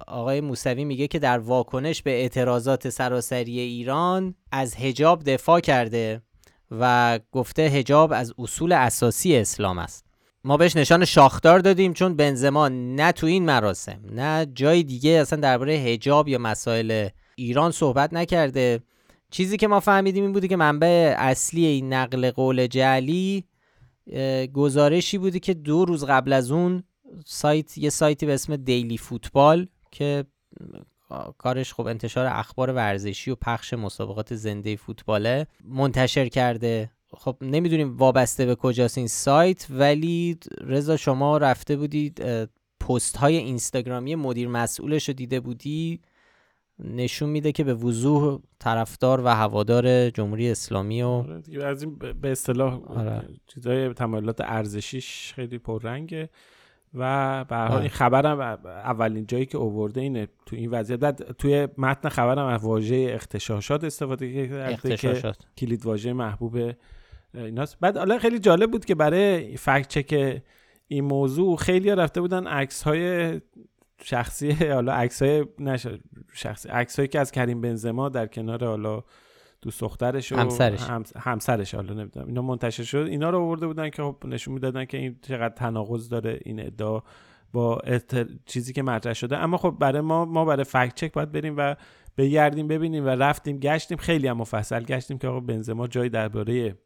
آقای موسوی میگه که در واکنش به اعتراضات سراسری ایران از هجاب دفاع کرده و گفته هجاب از اصول اساسی اسلام است. ما بهش نشان شاخدار دادیم چون بنزما نه تو این مراسم نه جای دیگه اصلا درباره هجاب یا مسائل ایران صحبت نکرده. چیزی که ما فهمیدیم این بوده که منبع اصلی این نقل قول جعلی گزارشی بوده که دو روز قبل از اون سایت یه سایتی به اسم دیلی فوتبال که کارش خب انتشار اخبار ورزشی و پخش مسابقات زنده فوتباله منتشر کرده. خب نمی‌دونیم وابسته به کجاست این سایت ولی رضا شما رفته بودید پست های اینستاگرامی مدیر مسئولش رو دیده بودی؟ نشون میده که به وضوح طرفدار و هوادار جمهوری اسلامی و آره از این به اصطلاح آره. چیزای تمایلات ارزشیش خیلی پررنگه. و به حال این خبرم اولین جایی که اوورده اینه تو این وضعیت. بعد توی متن خبرم از واژه اختشاشات استفاده کرده که کلید واژه محبوب ایناست. بعد حالا خیلی جالب بود که برای فکت چک این موضوع خیلی رفته بودن عکس های شخصی حالا عکس های شخصی عکس هایی که از کریم بنزما در کنار حالا دوست دخترش و همسرش. همسرش حالا نمی‌دونم. اینا منتشر شد. اینا رو آورده بودن که خب نشون می‌دادن که این چقدر تناقض داره این ادعا با چیزی که مطرح شده. اما خب برای ما ما برای فکت چک باید بریم و بگردیم ببینیم و رفتیم گشتیم. خیلی هم مفصل گشتیم که آقا بنزما جای درباره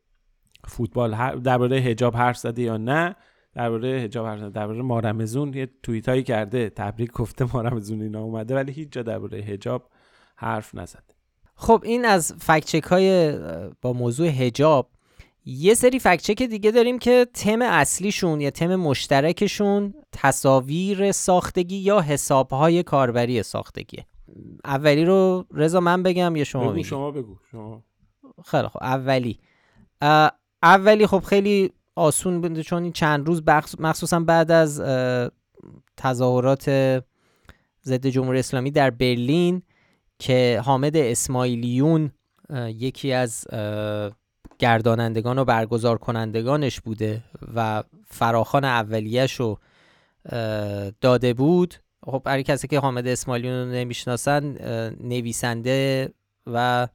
فوتبال درباره حجاب حرف زده یا نه درباره حجاب حرف زده درباره مارمزون یه توییت هایی کرده تبریک گفته مارمزون اینا اومده ولی هیچ جا درباره حجاب حرف نزده. خب این از فکچک های با موضوع هجاب یه سری فکچک دیگه داریم که تم اصلیشون یا تم مشترکشون تصاویر ساختگی یا حسابهای کاربری ساختگی اولی رو رضا من بگم یا شما بگو شما بگو شما. خیلی خب اولی. اولی خب خیلی آسون بوده چون این چند روز مخصوصا بعد از تظاهرات ضد جمهوری اسلامی در برلین که حامد اسماعیلیون یکی از گردانندگان و برگزار کنندگانش بوده و فراخان اولیش رو داده بود. خب برای کسی که حامد اسماعیلیون رو نمی‌شناسن نویسنده و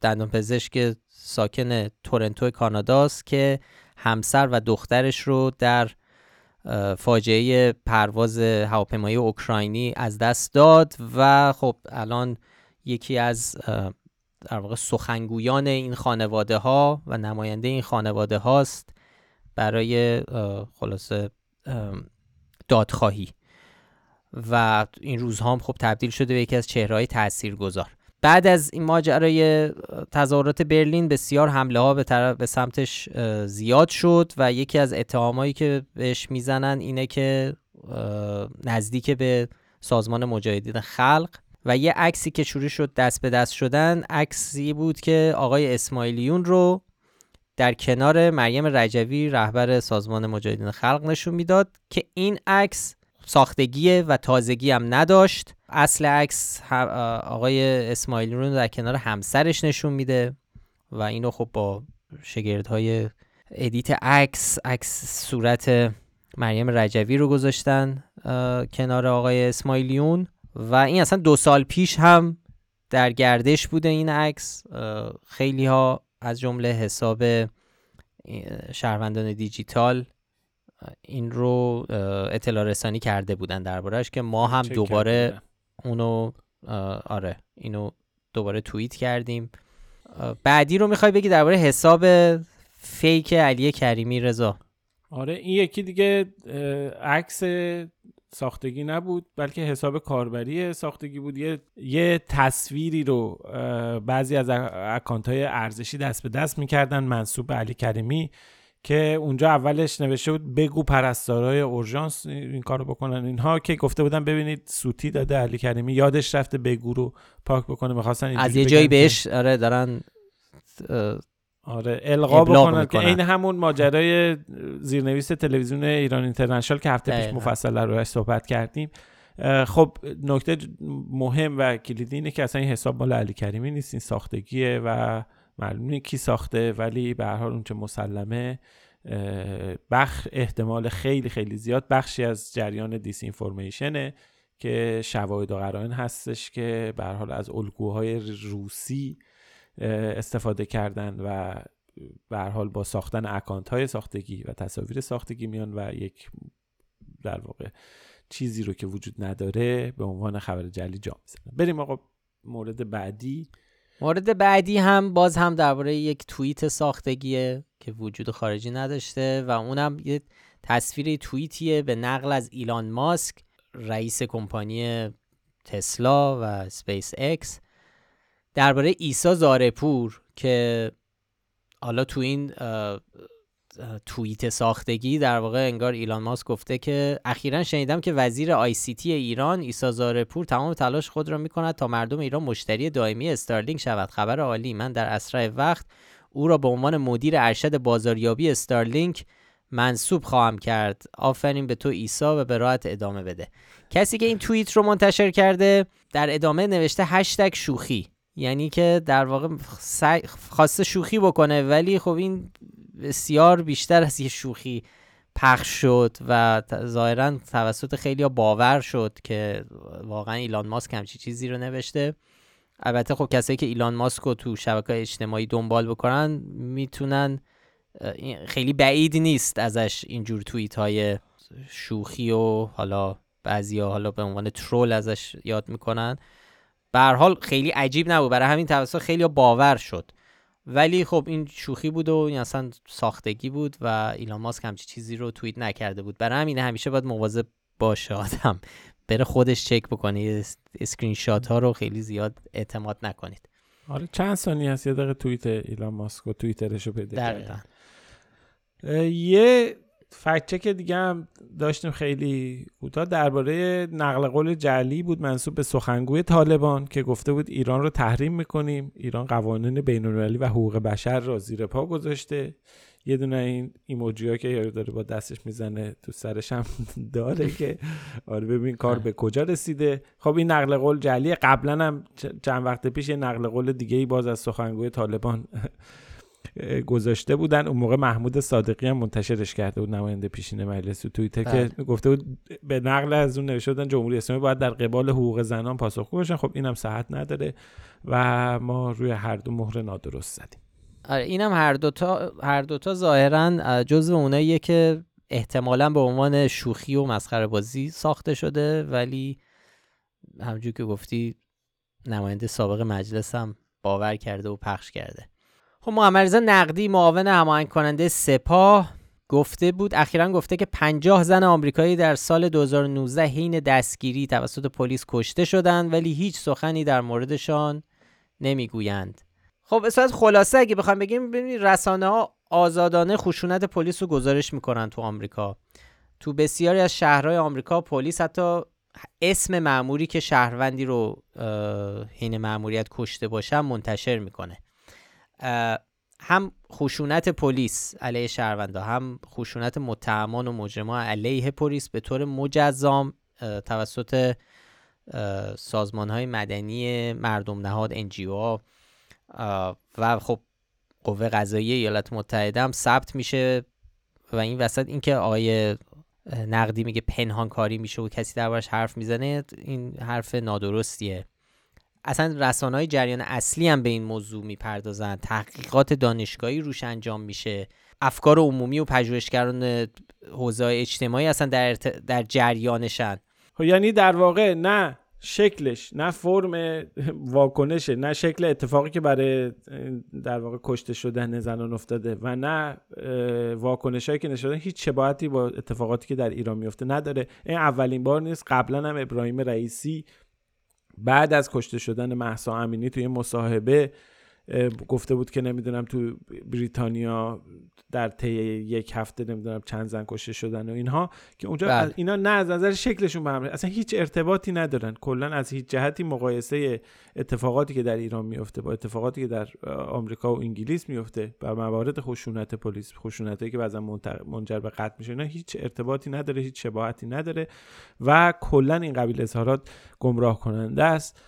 دندان پزشک ساکن تورنتو کاناداست که همسر و دخترش رو در فاجعه پرواز هواپیمایی اوکراینی از دست داد و خب الان یکی از در واقع سخنگویان این خانواده ها و نماینده این خانواده هاست برای خلاصه دادخواهی. و این روزها هم خب تبدیل شده به یکی از چهرهای تاثیرگذار. بعد از این ماجرای تظاهرات برلین بسیار حمله ها به, طرف به سمتش زیاد شد و یکی از اتهامایی که بهش می‌زنن اینه که نزدیک به سازمان مجاهدین خلق و یه عکسی که شروع شد دست به دست شدن عکسی بود که آقای اسماعیلیون رو در کنار مریم رجوی رهبر سازمان مجاهدین خلق نشون می‌داد که این عکس ساختگی و تازگی هم نداشت. اصل عکس آقای اسماعیلیون رو در کنار همسرش نشون میده و اینو خب با شگردهای ادیت عکس عکس صورت مریم رجوی رو گذاشتن کنار آقای اسماعیلیون. و این اصلا دو سال پیش هم در گردش بوده این عکس. خیلی ها از جمله حساب شهروندان دیجیتال این رو اطلاع رسانی کرده بودن دربارهش که ما هم دوباره اونو آره اینو دوباره توییت کردیم. بعدی رو می‌خوای بگی درباره حساب فیک علی کریمی رضا؟ آره این یکی دیگه عکس ساختگی نبود بلکه حساب کاربری ساختگی بود. یه, یه تصویری رو بعضی از اکانت های ارزشی دست به دست می‌کردن منصوب به علی کریمی. که اونجا اولش نوشته بود بگو پرستارای اورژانس این کارو بکنن. اینها که گفته بودن ببینید سوتی داده علی کریمی یادش رفته بگو رو پاک بکنه می‌خواستن از یه جایی بهش آره دارن آره القا بکنن که این همون ماجرای زیرنویس تلویزیون ایران اینترنشنال که هفته پیش مفصل روش صحبت کردیم. خب نکته مهم و کلیدی اینه که اصلا این حساب مال علی کریمی نیست این ساختگیه و معلومه کی ساخته ولی به هر حال اونچه مسلمه بخ احتمال خیلی خیلی زیاد بخشی از جریان دیس اینفورمیشنه که شواهد و قرائن هستش که به حال از الگوهای روسی استفاده کردن و به حال با ساختن account های ساختگی و تصاویر ساختگی میان و یک در واقع چیزی رو که وجود نداره به عنوان خبر جعلی جا می‌زنن بریم آقا مورد بعدی. مورد بعدی هم باز هم درباره یک توییت ساختگیه که وجود خارجی نداشته و اونم یه تصویر توییتیه به نقل از ایلان ماسک رئیس کمپانی تسلا و سپیس اکس درباره ایسا زارپور که حالا تو این توییت ساختگی در واقع انگار ایلان ماسک گفته که اخیرا شنیدم که وزیر آی سی تی ایران ایسا زارپور تمام تلاش خود را می‌کند تا مردم ایران مشتری دائمی استارلینک شود. خبر عالی من در اسرع وقت او را به عنوان مدیر ارشد بازاریابی استارلینک منصوب خواهم کرد. آفرین به تو ایسا و به راحت ادامه بده. کسی که این توییت رو منتشر کرده در ادامه نوشته هشتگ شوخی. یعنی که در واقع خواسته شوخی بکنه ولی خب این بسیار بیشتر از یه شوخی پخش شد و ظاهرا توسط خیلی باور شد که واقعا ایلان ماسک همچی چیزی رو نوشته. البته خب کسایی که ایلان ماسک رو تو شبکه اجتماعی دنبال بکنن می‌تونن خیلی بعید نیست ازش اینجور توییت های شوخی و حالا بعضیا حالا به عنوان troll ازش یاد می‌کنن. به حال خیلی عجیب نبود. برای همین توسط خیلی باور شد. ولی خب این شوخی بود و این اصلا ساختگی بود و ایلان ماسک همچی چیزی رو توییت نکرده بود. برای همین همیشه باید مواظب باشه آدم. بره خودش چک بکنه اسکرین شات ها رو خیلی زیاد اعتماد نکنید. آره چند ثانیه هست یه دقیقه توییت ایلان ماسک و توییترش رو پیدا یه فکت که دیگه هم داشتیم خیلی کوتاه. درباره نقل قول جلی بود منصوب به سخنگوی طالبان که گفته بود ایران رو تحریم می‌کنیم. ایران قوانین بین و حقوق بشر را زیر پا گذاشته. یه دونه این ایموجی ها که یارو داره با دستش می‌زنه تو سرش هم داره که آره ببین کار به کجا رسیده. خب این نقل قول جعلی قبلا هم چند وقت پیش یه نقل قول دیگه ای باز از سخنگوی طالبان گذاشته بودن. اون موقع محمود صادقی هم منتشرش کرده بود نماینده پیشین مجلس تو توییتر که بله. گفته بود به نقل از اون نوشته بودن جمهوری اسلامی باید در قبال حقوق زنان پاسخگو باشن خب اینم صحت نداره و ما روی هر دو مهر نادرست زدیم. آره اینم هر دوتا هر دوتا ظاهرا جزو اوناییه که احتمالا به عنوان شوخی و مسخره بازی ساخته شده. ولی همونجور که گفتی نماینده سابق مجلس هم باور کرده و پخش کرده. خب محمد نقدی معاون هماهنگ کننده سپاه گفته بود اخیرا گفته که 50 زن آمریکایی در سال 2019 حین دستگیری توسط پلیس کشته شدند ولی هیچ سخنی در موردشان نمی‌گویند. خب صورت خلاصه اگه بخوام بگیم ببینید رسانه ها آزادانه خشونت پلیس رو گزارش می‌کنن تو آمریکا. تو بسیاری از شهرهای آمریکا پلیس حتی اسم معموری که شهروندی رو حین معموریت کشته باشه منتشر می‌کنه. هم خشونت پلیس علیه شهروندا هم خشونت متهمان و مجرمان علیه پلیس به طور مجزام توسط سازمان های مدنی مردم نهاد انجیو و خب قوه قضایی ایالات متحده هم ثبت میشه و این وسط اینکه آقای نقدی میگه پنهان کاری میشه و کسی دربارش حرف می‌زنه این حرف نادرستیه. اصلا رسانه های جریان اصلی هم به این موضوع می‌پردازن. تحقیقات دانشگاهی روش انجام میشه. افکار عمومی و پژوهشگران حوزه اجتماعی اصلا در, در جریانشن. خب یعنی در واقع نه شکلش نه فرم واکنشه نه شکل اتفاقی که برای در واقع کشته شدن زنان افتاده و نه واکنش هایی که نشده هیچ شباهتی با اتفاقاتی که در ایران میفته نداره. این اولین بار نیست. قبلا هم ابراهیم رئیسی بعد از کشته شدن محسا امینی توی مصاحبه گفته بود که نمی‌دونم تو بریتانیا در طی یک هفته نمی‌دونم چند زن کشته شدن و اینها که اونجا بله. اینا نه از نظر شکلشون به هم اصلا هیچ ارتباطی ندارن کلا از هیچ جهتی مقایسه اتفاقاتی که در ایران میفته با اتفاقاتی که در آمریکا و انگلیس میفته و موارد خشونت پلیس خشونتی که بعضا منجر به قتل میشه اینا هیچ ارتباطی نداره هیچ شباهتی نداره و کلا این قبیل اظهارات گمراه کننده است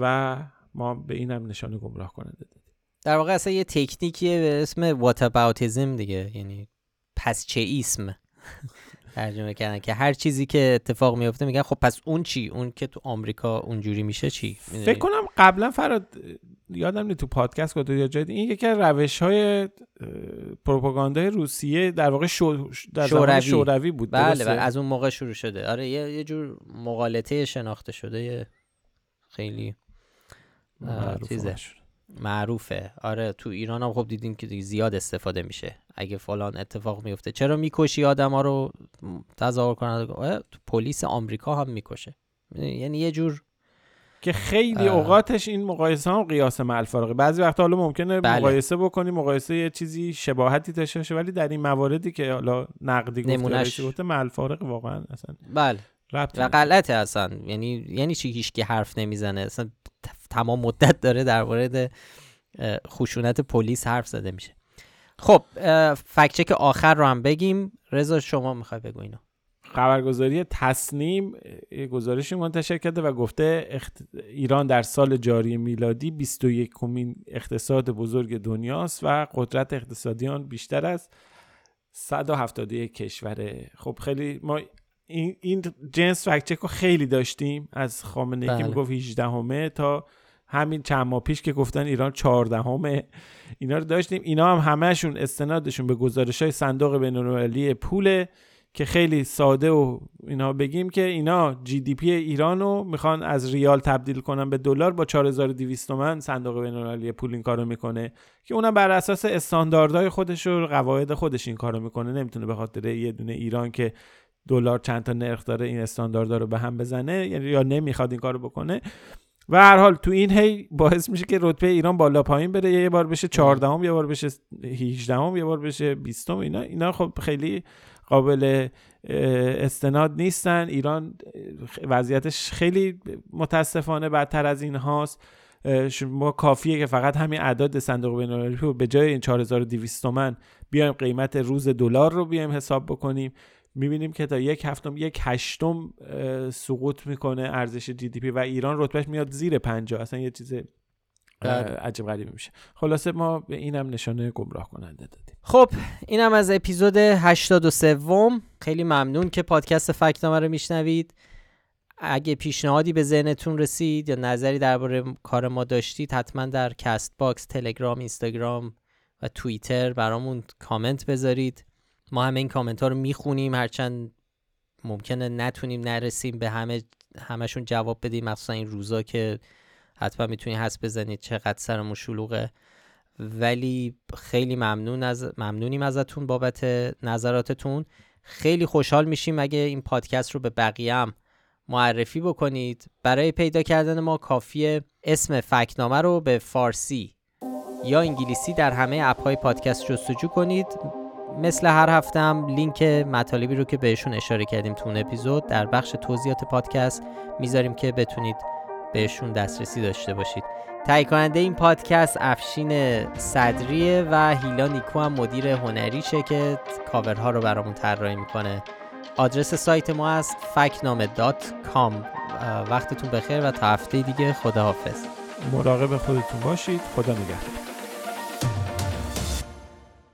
و ما به اینم نشانه گمراه کننده دادیم. در واقع اصلا یه تکنیکیه به اسم واتاباوتیزم دیگه یعنی پس چه اسم ترجمه کردن که هر چیزی که اتفاق میفته میگن خب پس اون چی؟ اون که تو آمریکا اونجوری میشه چی؟ فکر کنم قبلا فراد یادم نیست تو پادکست گفته یا جای این یکی از روش های پروپاگاندای روسیه در واقع شو در شوروی. شوروی بود بله, بله از اون موقع شروع شده. آره یه, یه جور مقالطه شناخته شده خیلی چیزه. معروفه. آره تو ایران هم خب دیدیم که زیاد استفاده میشه. اگه فلان اتفاق میفته چرا می‌کشی آدم ها رو؟ تظاهر کنند تو پلیس آمریکا هم می‌کشه. یعنی یه جور که خیلی اوقاتش این مقایسه هم قیاس مع بعضی وقتا حالا ممکنه بله. مقایسه بکنی مقایسه یه چیزی شباهتی داشته باشه ولی در این مواردی که حالا نقدی گفته گفته مع واقعا اصلا بله. و غلطه اصلا. یعنی یعنی چی هیچ حرف نمی‌زنه؟ اصلا تمام مدت داره در مورد خشونت پلیس حرف زده میشه. خب فکچک آخر رو هم بگیم. رضا شما می‌خوای بگو اینو. خبرگزاری تصنیم گزارشی منتشر کرده و گفته ایران در سال جاری میلادی 21 کمین اقتصاد بزرگ دنیاست و قدرت اقتصادی آن بیشتر از 171 کشوره. خب خیلی ما این, این جنس فکچک رو خیلی داشتیم از خامنه ای که بله. می‌گفت 18 همه تا همین چند ماه پیش که گفتن ایران 14 همه اینا رو داشتیم. اینا هم همهشون استنادشون به گزارش های صندوق بینالمللی پوله که خیلی ساده و اینا بگیم که اینا جی دی پی ایران رو می‌خوان از ریال تبدیل کنن به دلار با 4200 تومن. صندوق بینالمللی پول این کارو می‌کنه که اونم بر اساس استانداردهای خودش و قواعد خودش این کارو می‌کنه. نمی‌تونه به خاطر یه دونه ایران که دلار چند تا نرخ داره این استانداردها رو به هم بزنه یعنی یا نمی‌خواد این کارو بکنه. و هر حال تو این هی باعث میشه که رتبه ایران بالا پایین بره. یه بار بشه 14 هم یه بار بشه 18 هم یه بار بشه 20 هم اینا اینا خب خیلی قابل استناد نیستن. ایران وضعیتش خیلی متاسفانه بدتر از این هاست. ما کافیه که فقط همین اعداد صندوق بین‌المللی رو به جای این 4200 تومن بیایم قیمت روز دلار رو بیایم حساب بکنیم. می‌بینیم که تا یک هفتم یک هشتم سقوط می‌کنه ارزش GDP و ایران رتبهش میاد زیر 50 اصلا یه چیز بله. عجیب غریبی میشه. خلاصه ما به اینم نشانه گمراه کننده دادیم. خب اینم از اپیزود 83 خیلی ممنون که پادکست فکتنامه رو میشنوید. اگه پیشنهادی به ذهنتون رسید یا نظری درباره کار ما داشتید حتما در Castbox تلگرام اینستاگرام و توییتر برامون کامنت بذارید. ما همه این کامنت ها رو می‌خونیم هرچند ممکنه نتونیم نرسیم به همه همشون جواب بدیم. مخصوصا این روزا که حتما می‌تونید حس بزنید چقدر سرمون شلوغه. ولی خیلی ممنون از ممنونیم ازتون بابت نظراتتون. خیلی خوشحال میشیم اگه این پادکست رو به بقیه هم معرفی بکنید. برای پیدا کردن ما کافیه اسم فکنامه رو به فارسی یا انگلیسی در همه app های پادکست جستجو کنید. مثل هر هفته لینک مطالبی رو که بهشون اشاره کردیم تو اون اپیزود در بخش توضیحات پادکست می‌ذاریم که بتونید بهشون دسترسی داشته باشید. تهیه کننده این پادکست افشین صدریه و هیلا نیکو هم مدیر هنریشه که کاورها رو برامون طراحی می‌کنه. آدرس سایت ما است فکتنامه dot com. وقتتون بخیر و تا هفته دیگه خداحافظ. مراقب خودتون باشید. خدا نگهدار.